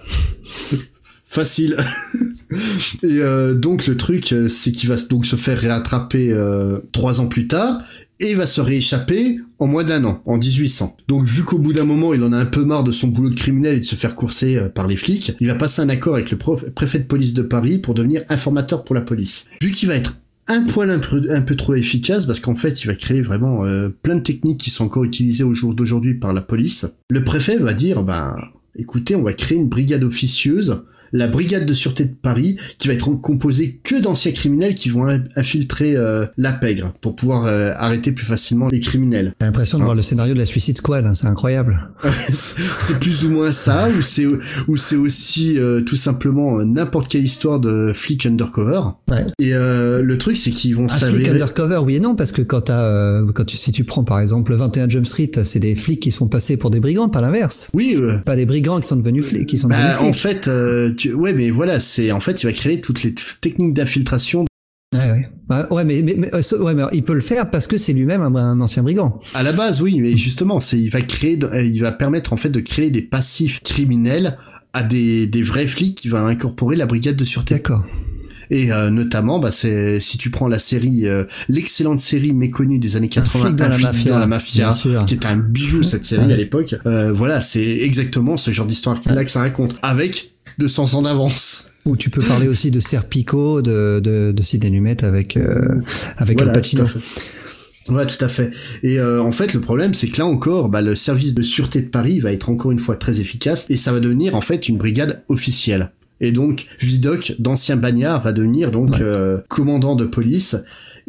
Facile. [laughs] et euh, donc le truc, euh, c'est qu'il va donc se faire réattraper euh, trois ans plus tard et va se rééchapper en moins d'un an, en 1800. Donc vu qu'au bout d'un moment, il en a un peu marre de son boulot de criminel et de se faire courser euh, par les flics, il va passer un accord avec le préfet de police de Paris pour devenir informateur pour la police. Vu qu'il va être un poil un peu, un peu trop efficace parce qu'en fait il va créer vraiment euh, plein de techniques qui sont encore utilisées au jour d'aujourd'hui par la police. Le préfet va dire ben écoutez on va créer une brigade officieuse la brigade de sûreté de Paris, qui va être composée que d'anciens criminels qui vont in- infiltrer euh, la pègre pour pouvoir euh, arrêter plus facilement les criminels. J'ai l'impression de voir le scénario de la Suicide Squad, hein, c'est incroyable. [laughs] c'est plus ou moins ça, ou c'est ou c'est aussi euh, tout simplement euh, n'importe quelle histoire de flic undercover. Ouais. Et euh, le truc, c'est qu'ils vont flic s'avérer. undercover, oui et non, parce que quand t'as, euh, quand tu, si tu prends par exemple le 21 Jump Street, c'est des flics qui se font passer pour des brigands, pas l'inverse. Oui, euh, Pas des brigands qui sont devenus flics, qui sont bah, devenus en flics. fait, euh, tu- ouais, mais voilà, c'est en fait, il va créer toutes les techniques d'infiltration Ouais, ouais. Bah, ouais, mais, mais, mais, euh, ouais, mais il peut le faire parce que c'est lui-même un, un ancien brigand. À la base, oui, mais justement, c'est il va créer, euh, il va permettre en fait de créer des passifs criminels à des, des vrais flics qui va incorporer la brigade de sûreté. D'accord. Et euh, notamment, bah, c'est si tu prends la série, euh, l'excellente série méconnue des années 80, flic dans la mafia, dans la mafia, bien sûr. qui est un bijou cette série Ouais. à l'époque. Euh, voilà, c'est exactement ce genre d'histoire là que ça raconte, avec 200 ans d'avance. Ou tu peux parler aussi de Serpico, de, de, de Sidney Lumet avec, euh, avec Voilà, Al Pacino. tout à fait. Ouais, tout à fait. Et euh, en fait, le problème, c'est que là encore, bah, le service de sûreté de Paris va être encore une fois très efficace et ça va devenir en fait une brigade officielle. Et donc, Vidocq, d'ancien bagnard, va devenir donc Ouais. euh, commandant de police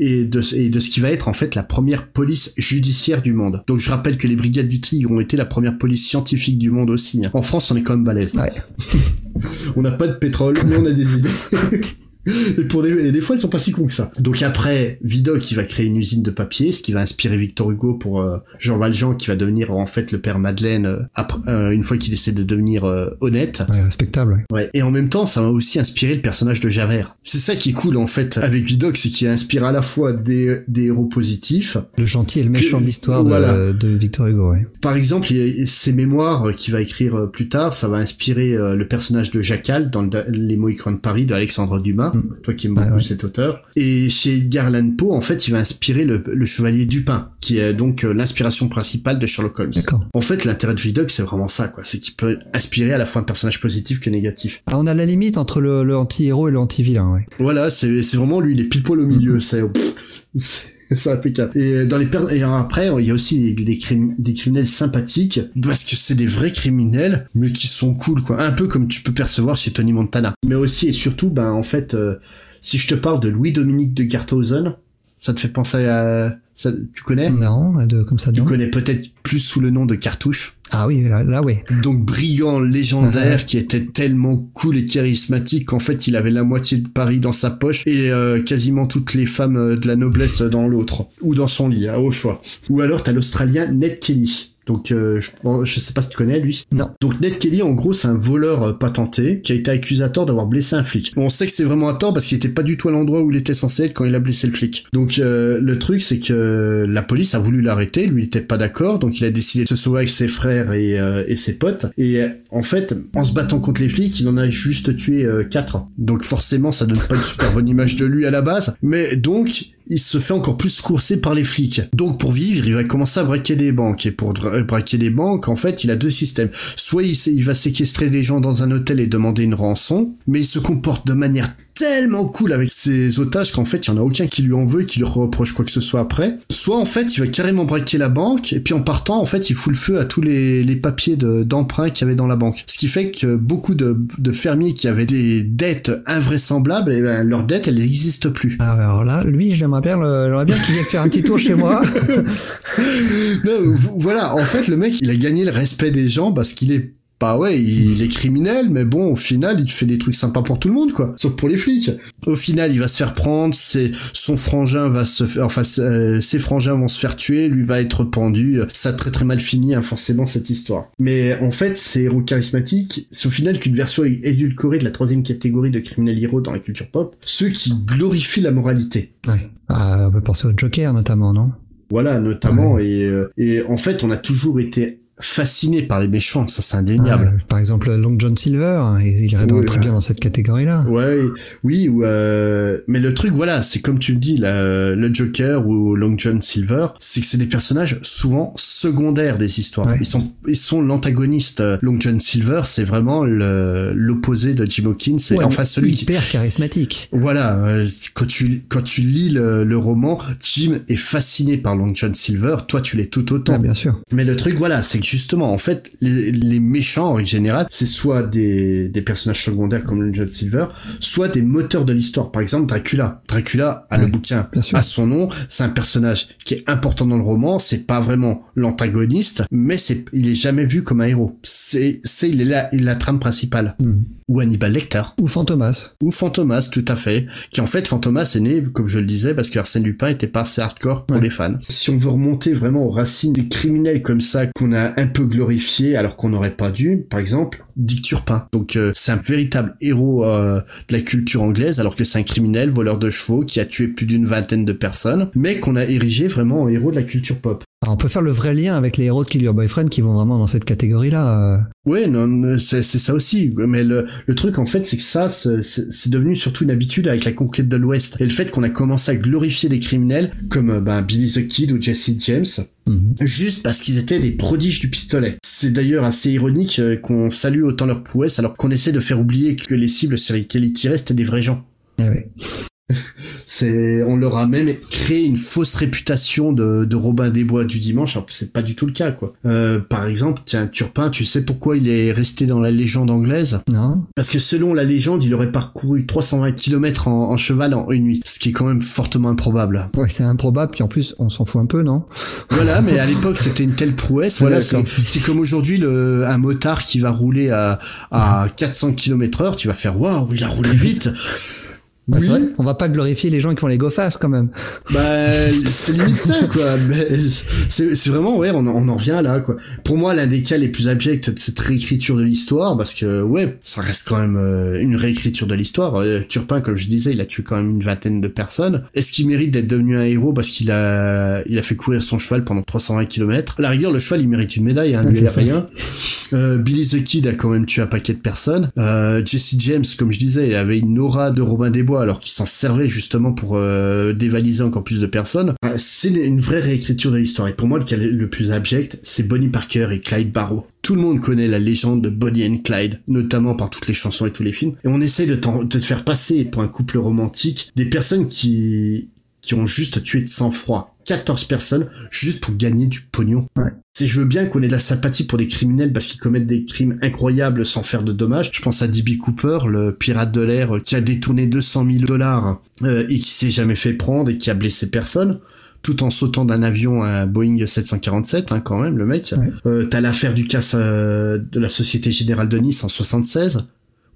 et de, et de ce qui va être en fait la première police judiciaire du monde. Donc je rappelle que les brigades du Tigre ont été la première police scientifique du monde aussi. hein. En France, on est quand même balèze. Ouais. [laughs] On n'a pas de pétrole, mais on a des idées. [laughs] et pour des, et des fois, elles sont pas si cons que ça. Donc après, Vidocq, il va créer une usine de papier, ce qui va inspirer Victor Hugo pour euh, Jean Valjean, qui va devenir en fait le père Madeleine euh, après, euh, une fois qu'il essaie de devenir honnête. Ouais, respectable. Ouais. Ouais. Et en même temps, ça va aussi inspirer le personnage de Javert. C'est ça qui est cool en fait avec Vidocq, c'est qu'il inspire à la fois des, des héros positifs. Le gentil et le méchant Que- de l'histoire de, voilà. de Victor Hugo. Ouais. Par exemple, il ses mémoires qu'il va écrire plus tard, ça va inspirer le personnage de Jacal dans le- Les Mohicans de Paris de Alexandre Dumas, toi qui aimes beaucoup ouais. cet auteur. Et chez Edgar Allan Poe, en fait, il va inspirer le, le Chevalier Dupin, qui est donc euh, l'inspiration principale de Sherlock Holmes. En fait, l'intérêt de Vidocq, c'est vraiment ça, quoi. C'est qu'il peut inspirer à la fois un personnage positif que négatif. Ah, on a la limite entre le, le anti-héros et le anti-vilain. Ouais. Voilà, c'est vraiment lui, il est pile poil au milieu. C'est pff, c'est- [laughs] c'est impeccable. Et dans les per- et après, il y a aussi des, des, crimi- des criminels sympathiques parce que c'est des vrais criminels, mais qui sont cool, quoi. Un peu comme tu peux percevoir chez Tony Montana. Mais aussi et surtout, ben en fait, euh, si je te parle de Louis-Dominique de Garthausen, ça te fait penser à ça, tu connais? Non, de, comme ça, Tu non. connais peut-être plus sous le nom de Cartouche. Ah oui, là, là ouais. Donc brillant, légendaire, qui était tellement cool et charismatique qu'en fait il avait la moitié de Paris dans sa poche et euh, quasiment toutes les femmes euh, de la noblesse dans l'autre ou dans son lit, hein, au choix. Ou alors t'as l'Australien Ned Kelly. Donc euh, je, je sais pas si tu connais lui. Non. Donc Ned Kelly en gros c'est un voleur euh, patenté qui a été accusé à tort d'avoir blessé un flic. Bon, on sait que c'est vraiment à tort parce qu'il était pas du tout à l'endroit où il était censé être quand il a blessé le flic. Donc euh, le truc c'est que la police a voulu l'arrêter, lui il était pas d'accord, donc il a décidé de se sauver avec ses frères et, euh, et ses potes. Et euh, en fait, en se battant contre les flics, il en a juste tué euh, quatre. Donc forcément ça donne pas une super bonne image de lui à la base. Mais donc il se fait encore plus courser par les flics. Donc pour vivre, il va commencer à braquer des banques. Et pour braquer des banques, en fait, il a deux systèmes. Soit il, il va séquestrer des gens dans un hôtel et demander une rançon, mais il se comporte de manière tellement cool avec ses otages qu'en fait, il y en a aucun qui lui en veut et qui lui reproche quoi que ce soit après. Soit en fait, il va carrément braquer la banque et puis en partant, en fait, il fout le feu à tous les, les papiers de- d'emprunt qu'il y avait dans la banque. Ce qui fait que beaucoup de, de fermiers qui avaient des dettes invraisemblables, eh ben, leurs dettes, elles n'existent plus. Ah, alors là, lui, j'aimerais bien, j'aimerais bien qu'il vienne faire un petit tour chez moi. [laughs] Non, vo- voilà, en fait, le mec, il a gagné le respect des gens parce qu'il est bah ouais, il est criminel, mais bon, au final, il fait des trucs sympas pour tout le monde, quoi. Sauf pour les flics. Au final, il va se faire prendre, c'est son frangin va se faire, enfin, euh, ses frangins vont se faire tuer, lui va être pendu. Ça a très très mal fini, hein, forcément, cette histoire. Mais en fait, ces héros charismatiques, c'est au final qu'une version édulcorée de la troisième catégorie de criminels héros dans la culture pop, ceux qui glorifient la moralité. ouais. Ah, on peut penser au Joker, notamment, non? Voilà, notamment, et, euh, et en fait, on a toujours été fasciné par les méchants, ça c'est indéniable. Ah, Par exemple, Long John Silver, hein, il irait Oui, très bien dans cette catégorie-là. Ouais, oui, ou euh, mais le truc, voilà, c'est comme tu le dis, la- le Joker ou Long John Silver, c'est que c'est des personnages souvent secondaires des histoires. Ouais. Ils sont, ils sont l'antagoniste. Long John Silver, c'est vraiment l'opposé de Jim Hawkins, c'est Ouais, enfin celui qui. hyper charismatique. Voilà, euh, quand tu quand tu lis le, le roman, Jim est fasciné par Long John Silver, toi tu l'es tout autant. Ah, bien sûr. Mais le truc, voilà, c'est que justement, en fait, les, les méchants, en règle générale, c'est soit des, des personnages secondaires comme le John Silver, soit des moteurs de l'histoire. Par exemple, Dracula. Dracula a le bouquin, a son nom, c'est un personnage qui est important dans le roman, c'est pas vraiment l'antagoniste, mais c'est, il est jamais vu comme un héros. C'est, c'est, il est là, est la trame principale. Mhm. Ou Hannibal Lecter. Ou Fantomas. Ou Fantomas, tout à fait. Qui en fait, Fantomas est né, comme je le disais, parce que Arsène Lupin était pas assez hardcore pour Ouais. les fans. Si on veut remonter vraiment aux racines des criminels comme ça, qu'on a un peu glorifié alors qu'on n'aurait pas dû, par exemple, Dick Turpin. Donc euh, c'est un véritable héros euh, de la culture anglaise, alors que c'est un criminel, voleur de chevaux, qui a tué plus d'une vingtaine de personnes, mais qu'on a érigé vraiment en héros de la culture pop. Alors, on peut faire le vrai lien avec les héros de Kill Your Boyfriend qui vont vraiment dans cette catégorie-là. euh. Ouais, non, c'est ça aussi. Mais le, le truc, en fait, c'est que ça, c'est devenu surtout une habitude avec la conquête de l'Ouest. Et le fait qu'on a commencé à glorifier des criminels comme euh, ben, Billy the Kid ou Jesse James, Mhm. juste parce qu'ils étaient des prodiges du pistolet. C'est d'ailleurs assez ironique euh, qu'on salue autant leur prouesse alors qu'on essaie de faire oublier que les cibles sur lesquelles ils tiraient, c'était des vrais gens. Ah ouais. C'est, on leur a même créé une fausse réputation de, de Robin des Bois du dimanche, alors que c'est pas du tout le cas, quoi. Euh, par exemple, tiens, Turpin, tu sais pourquoi il est resté dans la légende anglaise? Non Parce que selon la légende, il aurait parcouru 320 km en, en cheval en une nuit, ce qui est quand même fortement improbable. Ouais, c'est improbable, puis en plus, on s'en fout un peu, non? Voilà, mais à l'époque, c'était une telle prouesse. Voilà, c'est, comme aujourd'hui le, un motard qui va rouler à, à 400 km heure, tu vas faire waouh, il a roulé vite. Bah, vrai, on va pas glorifier les gens qui font les go fast quand même. Bah, c'est limite ça, quoi. C'est vraiment, ouais, on, on, en revient là, quoi. Pour moi, l'un des cas les plus abjects de cette réécriture de l'histoire, parce que, ouais, ça reste quand même euh, une réécriture de l'histoire. Euh, Turpin, comme je disais, il a tué quand même une vingtaine de personnes. Est-ce qu'il mérite d'être devenu un héros parce qu'il a, il a fait courir son cheval pendant 320 km À la rigueur, le cheval, il mérite une médaille, hein, lui, rien. Euh, Billy the Kid a quand même tué un paquet de personnes. Euh, Jesse James, comme je disais, il avait une aura de Robin des Bois, alors qu'il s'en servait justement pour euh, dévaliser encore plus de personnes. Euh, c'est une vraie réécriture de l'histoire. Et pour moi, le le plus abject, c'est Bonnie Parker et Clyde Barrow. Tout le monde connaît la légende de Bonnie and Clyde, notamment par toutes les chansons et tous les films. Et on essaye de, de te faire passer pour un couple romantique des personnes qui qui ont juste tué de sang-froid 14 personnes juste pour gagner du pognon. Ouais. Si je veux bien qu'on ait de la sympathie pour des criminels parce qu'ils commettent des crimes incroyables sans faire de dommages, je pense à D.B. Cooper, le pirate de l'air qui a détourné 200 000 dollars euh, et qui s'est jamais fait prendre et qui a blessé personne tout en sautant d'un avion à Boeing 747, hein, quand même, le mec. Ouais. Euh, T'as l'affaire du casse euh, de la Société Générale de Nice en 76,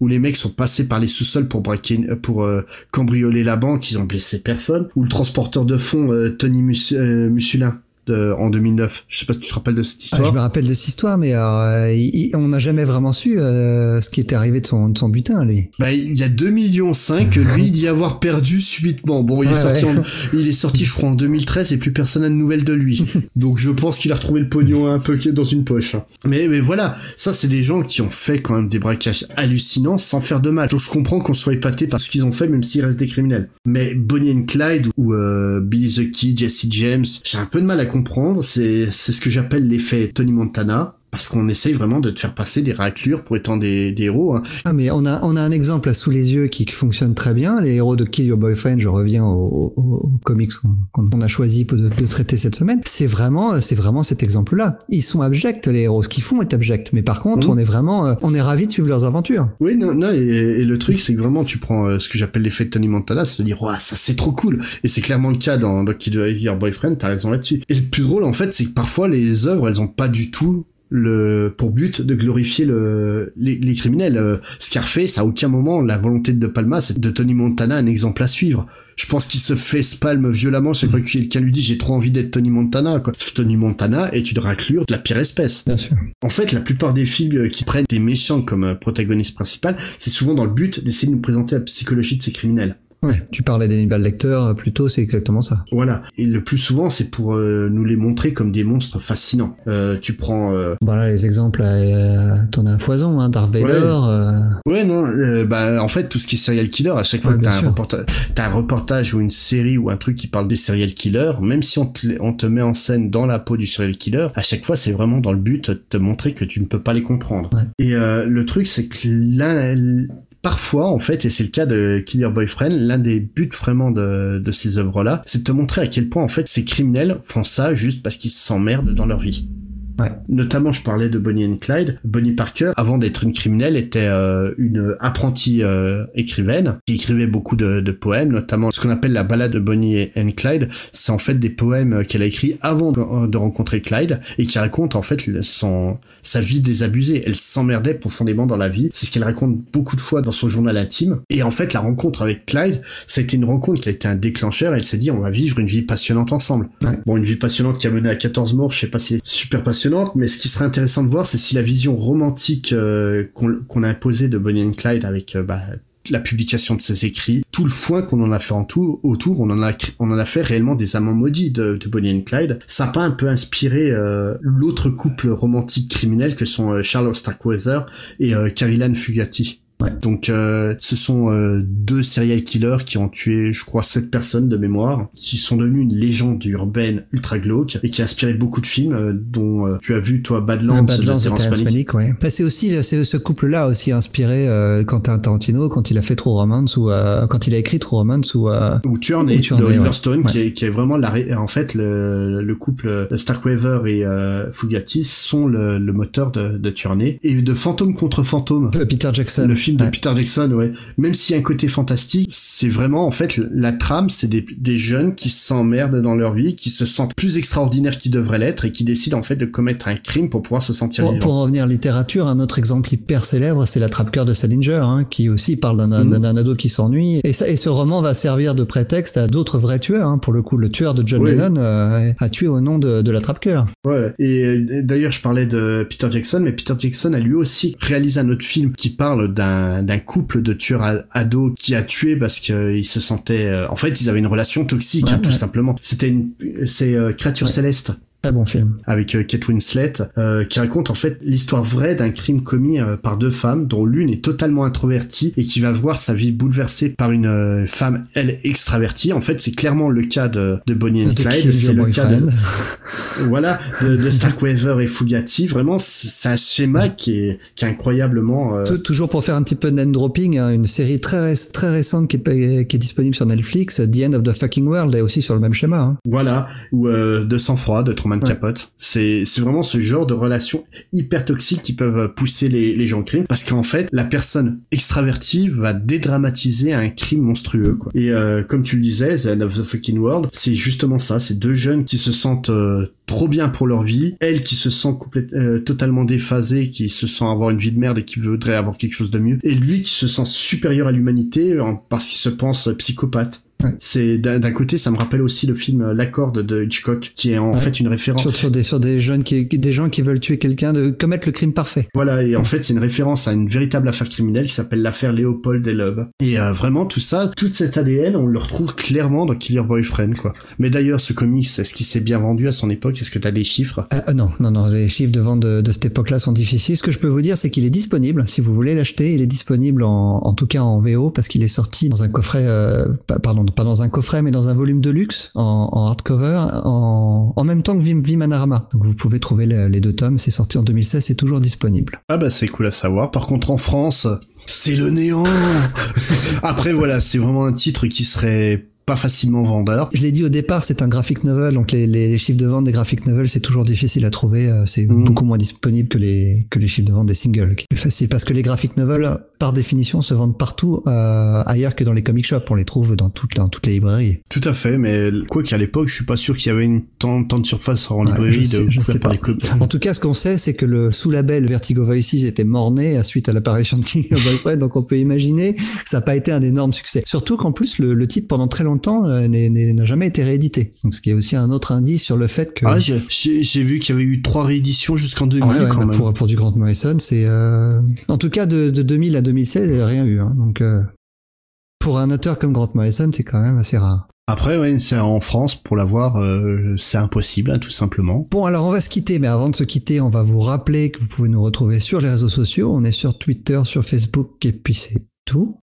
où les mecs sont passés par les sous-sols pour braquer, pour euh, cambrioler la banque, ils ont blessé personne. Ou le transporteur de fonds euh, Tony Mus euh, Mussulin de, en 2009. Je sais pas si tu te rappelles de cette histoire. Ah, je me rappelle de cette histoire, mais alors, euh, il, on n'a jamais vraiment su euh, ce qui était arrivé de son, de son butin, lui. Bah, il y a 2 millions 5 que lui d'y avoir perdu subitement. Bon, il est sorti, ouais. en- il est sorti, je crois, en 2013 et plus personne n'a de nouvelles de lui. [laughs] Donc, je pense qu'il a retrouvé le pognon un peu dans une poche. Mais, mais voilà, ça, c'est des gens qui ont fait quand même des braquages hallucinants sans faire de mal. Donc, je comprends qu'on soit épaté par ce qu'ils ont fait, même s'ils restent des criminels. Mais Bonnie and Clyde ou euh, Billy the Kid, Jesse James, j'ai un peu de mal à comprendre. C'est, ce que j'appelle l'effet Tony Montana. Parce qu'on essaye vraiment de te faire passer des raclures pour étant des, des héros. hein. Ah, mais on a, on a un exemple là sous les yeux qui, qui fonctionne très bien. Les héros de Kill Your Boyfriend, je reviens aux au, au comics qu'on qu'on a choisi de, de traiter cette semaine. C'est vraiment, c'est vraiment cet exemple-là. Ils sont abjects, les héros. Ce qu'ils font est abject. Mais par contre, Mhm. on est vraiment, euh, on est ravis de suivre leurs aventures. Oui, non, non, et, et le truc, c'est que vraiment, tu prends euh, ce que j'appelle l'effet de Tony Montana, c'est de dire, ouais, ça c'est trop cool. Et c'est clairement le cas dans, dans Kid Your Boyfriend, t'as raison là-dessus. Et le plus drôle, en fait, c'est que parfois, les œuvres, elles ont pas du tout le pour but de glorifier le les, les criminels Euh, Scarface à aucun moment la volonté de De Palma c'est de Tony Montana un exemple à suivre je pense qu'il se fait spalme violemment chaque fois que quelqu'un lui dit j'ai trop envie d'être Tony Montana quoi Tony Montana est une raclure de la pire espèce Bien sûr. en fait, la plupart des films qui prennent des méchants comme euh, protagonistes principal, c'est souvent dans le but d'essayer de nous présenter la psychologie de ces criminels. Ouais. Tu parlais d'Hannibal Lecter euh, plus tôt, c'est exactement ça. Voilà. Et le plus souvent, c'est pour euh, nous les montrer comme des monstres fascinants. Euh, tu prends... euh, Voilà les exemples, euh, t'en as un foison, hein, Darth Vader. Ouais. euh, Ouais, non, euh, bah en fait, tout ce qui est serial killer, à chaque fois Ouais, que t'as un, reporta- t'as un reportage ou une série ou un truc qui parle des serial killers, même si on te, on te met en scène dans la peau du serial killer, à chaque fois, c'est vraiment dans le but de te montrer que tu ne peux pas les comprendre. Ouais. Et euh, le truc, c'est que l'un... Parfois, en fait, et c'est le cas de Killer Boyfriend, l'un des buts vraiment de, ces œuvres-là, c'est de te montrer à quel point, en fait, ces criminels font ça juste parce qu'ils s'emmerdent dans leur vie. Ouais. Notamment, je parlais de Bonnie and Clyde. Bonnie Parker, avant d'être une criminelle, était euh, une apprentie euh, écrivaine qui écrivait beaucoup de, de poèmes, notamment ce qu'on appelle la balade de Bonnie and Clyde. C'est en fait des poèmes qu'elle a écrits avant de, de rencontrer Clyde et qui racontent en fait son sa vie désabusée. Elle s'emmerdait profondément dans la vie. C'est ce qu'elle raconte beaucoup de fois dans son journal intime. Et en fait, la rencontre avec Clyde, ça a été une rencontre qui a été un déclencheur. Elle s'est dit, on va vivre une vie passionnante ensemble. Ouais. Bon, une vie passionnante qui a mené à 14 morts, je sais pas si elle est super mais ce qui serait intéressant de voir, c'est si la vision romantique euh, qu'on a imposée de Bonnie and Clyde avec euh, bah, la publication de ses écrits, tout le foin qu'on en a fait autour, on en a on en a fait réellement des amants maudits de, de Bonnie and Clyde. Ça a pas un peu inspiré euh, l'autre couple romantique criminel que sont Charles Starkweather et Caroline Fugati. Ouais. Donc euh, ce sont euh, deux serial killers qui ont tué, je crois, sept personnes de mémoire, qui sont devenus une légende urbaine ultra glauque et qui a inspiré beaucoup de films, euh, dont euh, tu as vu toi Badlands, Badlands de Terrence. Malick, ouais. Bah, c'est aussi c'est ce couple-là aussi inspiré euh, Quentin Tarantino quand il a fait True Romance ou euh, quand il a écrit True Romance ou euh, Ou Tuernay, Ou Tuernay, de. Oliver Stone, Ouais. qui, est, qui est vraiment la, en fait le, le couple Starkweather et euh, Fugati sont le, le moteur de, de Tuernay et de Fantôme contre Fantôme. Peter Jackson. Le film de Peter Jackson, ouais. Même s'il y a un côté fantastique, c'est vraiment en fait la trame, c'est des, des jeunes qui s'emmerdent dans leur vie, qui se sentent plus extraordinaires qu'ils devraient l'être et qui décident en fait de commettre un crime pour pouvoir se sentir Pour, vivant. pour en revenir à la littérature, un autre exemple hyper célèbre, c'est La Trappe-Cœur de Salinger, hein, qui aussi parle d'un d'un ado qui s'ennuie. Et, ça- et ce roman va servir de prétexte à d'autres vrais tueurs. Hein. Pour le coup, le tueur de John Oui. Lennon euh, a tué au nom de, de La Trappe-Cœur. Ouais. Et d'ailleurs, je parlais de Peter Jackson, mais Peter Jackson a lui aussi réalisé un autre film qui parle d'un d'un couple de tueurs ados qui a tué parce qu'ils se sentaient, euh, en fait, ils avaient une relation toxique, Ouais, hein, tout ouais. simplement. C'était une, c'est euh, Créature Ouais. céleste. Très bon film. avec euh, Kate Winslet, euh, qui raconte en fait l'histoire vraie d'un crime commis euh, par deux femmes, dont l'une est totalement introvertie et qui va voir sa vie bouleversée par une euh, femme, elle, extravertie. En fait, c'est clairement le cas de, de Bonnie and De Clyde, c'est le cas de, [laughs] voilà, de, de Starkweather et Fugati. Vraiment, c'est un schéma qui est, qui est incroyablement... euh, Tou- Toujours pour faire un petit peu de name dropping, hein, une série très très récente qui est, qui est disponible sur Netflix, The End of the Fucking World, est aussi sur le même schéma. Hein. Voilà, ou euh, de sang-froid de Truman Ouais. Capote. C'est c'est vraiment ce genre de relations hyper toxiques qui peuvent pousser les, les gens au crime, parce qu'en fait, la personne extravertie va dédramatiser un crime monstrueux. Quoi. Et euh, comme tu le disais, The End of the Fucking World, c'est justement ça. C'est deux jeunes qui se sentent euh, trop bien pour leur vie, elle qui se sent complète, euh, totalement déphasée, qui se sent avoir une vie de merde et qui voudrait avoir quelque chose de mieux, et lui qui se sent supérieur à l'humanité euh, parce qu'il se pense psychopathe. Ouais. C'est d'un côté, ça me rappelle aussi le film euh, La Corde de Hitchcock, qui est en Ouais. fait une référence. Sur, sur des sur des jeunes qui des gens qui veulent tuer quelqu'un, de commettre le crime parfait. Voilà, et en fait, c'est une référence à une véritable affaire criminelle qui s'appelle l'affaire Léopold et Loeb. Et euh, vraiment, tout ça, toute cette ADN, on le retrouve clairement dans Killer Boyfriend, quoi. Mais d'ailleurs, ce comics, est-ce qu'il s'est bien vendu à son époque? Est-ce que t'as des chiffres? Euh, non, non, non, les chiffres de vente de, de cette époque-là sont difficiles. Ce que je peux vous dire, c'est qu'il est disponible. Si vous voulez l'acheter, il est disponible en, en tout cas en VO parce qu'il est sorti dans un coffret, euh, pardon, pas dans un coffret, mais dans un volume de luxe en, en hardcover, en, en même temps que Vim, Vimanarama. Donc vous pouvez trouver les, les deux tomes. C'est sorti en 2016, c'est toujours disponible. Ah bah c'est cool à savoir. Par contre, en France, c'est le néant [laughs] Après, voilà, c'est vraiment un titre qui serait pas facilement vendeur. Je l'ai dit au départ, c'est un graphic novel, donc les, les chiffres de vente des graphic novels, c'est toujours difficile à trouver. euh, C'est Mhm. beaucoup moins disponible que les que les chiffres de vente des singles. qui est plus facile parce que les graphic novels, par définition, se vendent partout euh, ailleurs que dans les comic shops. On les trouve dans toutes dans toutes les librairies. Tout à fait, mais quoi qu'à l'époque, je suis pas sûr qu'il y avait une tant, tant de surface en Ouais, librairie je sais- de sais par pas. les [laughs] En tout cas, ce qu'on sait, c'est que le sous-label Vertigo Voices était mort-né suite à l'apparition de King of Boyfriend, donc on peut imaginer que ça n'a pas été un énorme succès. Surtout qu'en plus, le, le titre, pendant très longtemps, euh, n'est- n'est- n'a jamais été réédité. Donc ce qui est aussi un autre indice sur le fait que... Ah, j'ai- vu qu'il y avait eu trois rééditions jusqu'en 2000 Ouais, ouais, quand bah, même. pour, pour du Grant Morrison, c'est... euh, En tout cas, de, de 2000 à 2016, il n'y a rien eu. Hein, donc... euh, Pour un auteur comme Grant Morrison, c'est quand même assez rare. Après, ouais, c'est en France, pour l'avoir, euh, c'est impossible, hein, tout simplement. Bon, alors on va se quitter, mais avant de se quitter, on va vous rappeler que vous pouvez nous retrouver sur les réseaux sociaux. On est sur Twitter, sur Facebook, et puis c'est tout.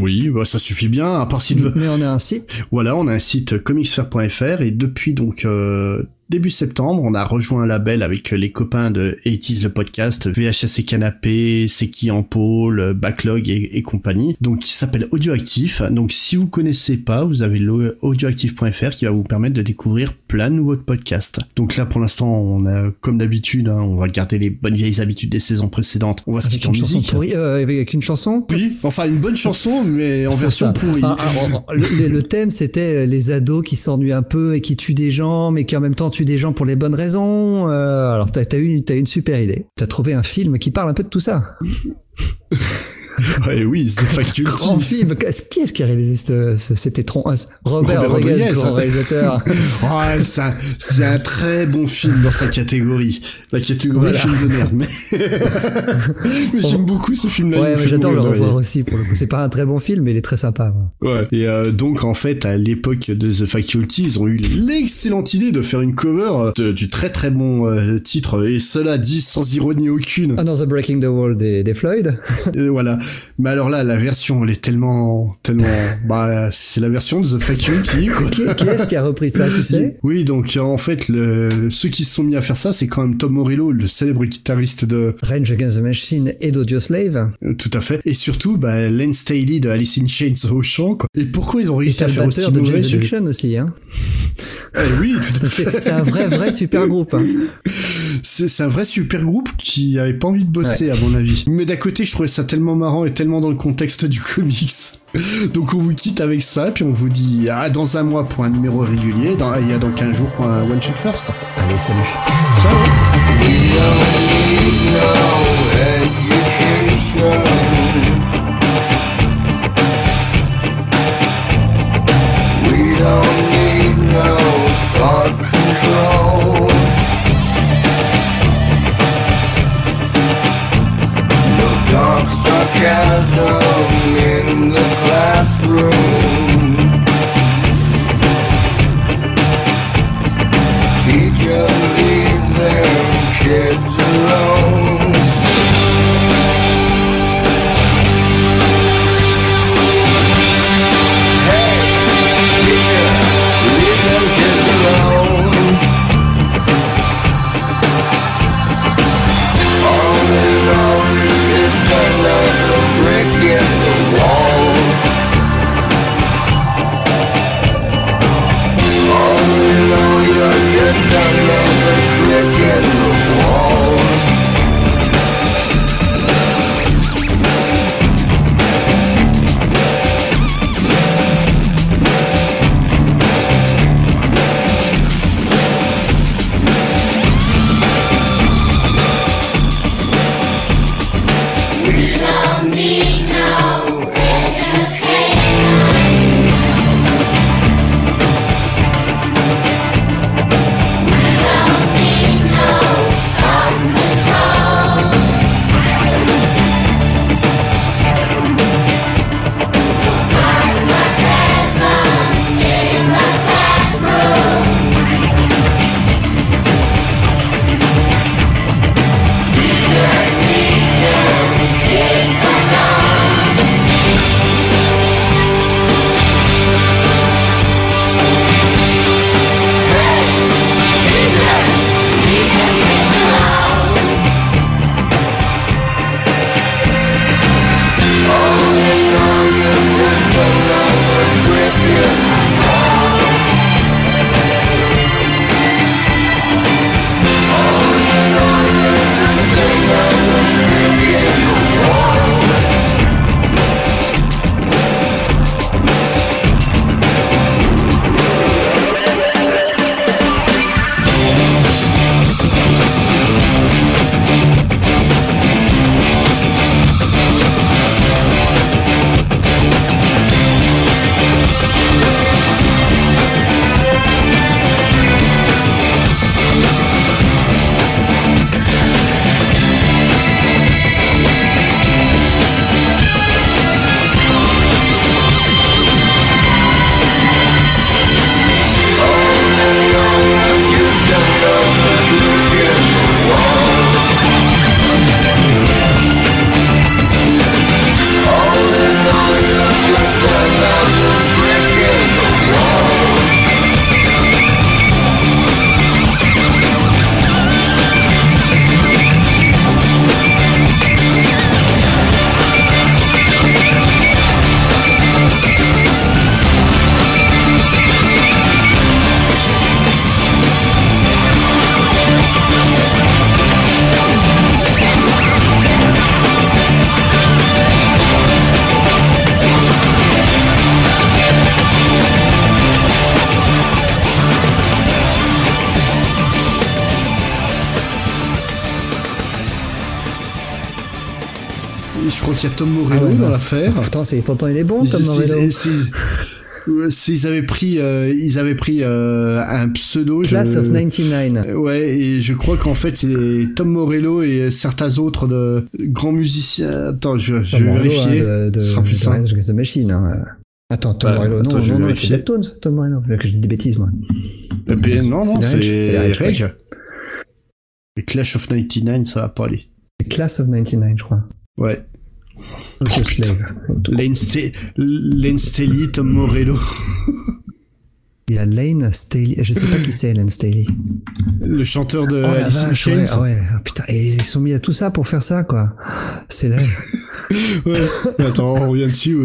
Oui, bah, ça suffit bien, à part s'il veut. Mais on a un site. Voilà, on a un site comicsfair.fr et depuis donc euh, début septembre, on a rejoint un label avec les copains de 80 le podcast, VHS et Canapé, C'est qui en pôle, Backlog et, et compagnie, donc qui s'appelle Audioactif. Donc si vous connaissez pas, vous avez audioactif.fr qui va vous permettre de découvrir plein de nouveaux podcasts. Donc là pour l'instant, on a comme d'habitude, hein, on va garder les bonnes vieilles habitudes des saisons précédentes. On va se quitter en musique. pourrie, euh, avec une chanson. Oui, enfin une bonne chanson, mais en version ça. pourrie. Ah, ah, ah, le, le thème, c'était les ados qui s'ennuient un peu et qui tuent des gens, mais qui en même temps tuent des gens pour les bonnes raisons. Euh, alors, t'as as eu une super idée. T'as trouvé un film qui parle un peu de tout ça. [laughs] Ouais, oui, The Faculty. Grand film. Qui est-ce qui a réalisé ce, ce- cet étron ah, Robert, Robert Rodriguez, grand réalisateur. [laughs] Ouais, c'est un, c'est un très bon film dans sa catégorie. La catégorie Voilà. film de merde. Mais, [laughs] mais j'aime beaucoup ce film-là. il ouais, mais j'adore le revoir aussi pour le coup. C'est pas un très bon film, mais il est très sympa. ouais. Ouais. Et euh, donc en fait, à l'époque de The Faculty, ils ont eu l'excellente idée de faire une cover de- du très très bon euh, titre. Et cela dit sans ironie aucune. Another Breaking the Wall des, des Floyd. Et voilà. Mais alors là, la version, elle est tellement, tellement, [laughs] bah, c'est la version de The Faculty, quoi. qui qui est-ce qui a repris ça, tu sais? Oui, donc en fait, le, ceux qui se sont mis à faire ça, c'est quand même Tom Morello, le célèbre guitariste de, Range Against the Machine et d'Audio Slave. euh, tout à fait, et surtout, bah, Len Staley de Alice in Chains au chant, quoi. Et pourquoi ils ont réussi à faire aussi de mauvais Addiction aussi, hein. [laughs] Eh oui, tout à fait. C'est un vrai, vrai super groupe, hein. C'est un vrai super groupe qui avait pas envie de bosser, à mon avis. Mais d'un côté, je trouvais ça tellement marrant et tellement dans le contexte du comics. [laughs] Donc on vous quitte avec ça, puis on vous dit à dans un mois pour un numéro régulier, dans, il y a dans 15 jours pour un One Shot First. Allez, salut. Ciao We don't need no thought control. Sarcasm in the classroom. Pourtant, c'est, pourtant, il est bon, Tom C'est- Morello. c'est- ouais, c'est- Ils avaient pris, euh, ils avaient pris euh, un pseudo. je- Class of 99. Ouais, et je crois qu'en fait c'est Tom Morello et certains autres de grands musiciens. Attends, je, je Tom vais Morello, vérifier. hein, de, de, plus de simple. Rage Against the Machine. Hein. Attends, Tom Ouais, Morello, non, attends, non, non, c'est. Deftones, Tom Morello. Là que je dis des bêtises, moi. Ben, non, non, C'est Rage. Le Clash of 99, ça va pas aller. C'est Class of 99, je crois. Ouais. Oh. Lane, Staley, Tom Morello. [laughs] Il y a Lane Staley. Je sais pas qui c'est, Lane Staley. le chanteur de Oh Alice vache, ouais, ah ouais. Ah, putain, et ils sont mis à tout ça pour faire ça, quoi. C'est là. [laughs] Ouais. Attends, on revient dessus.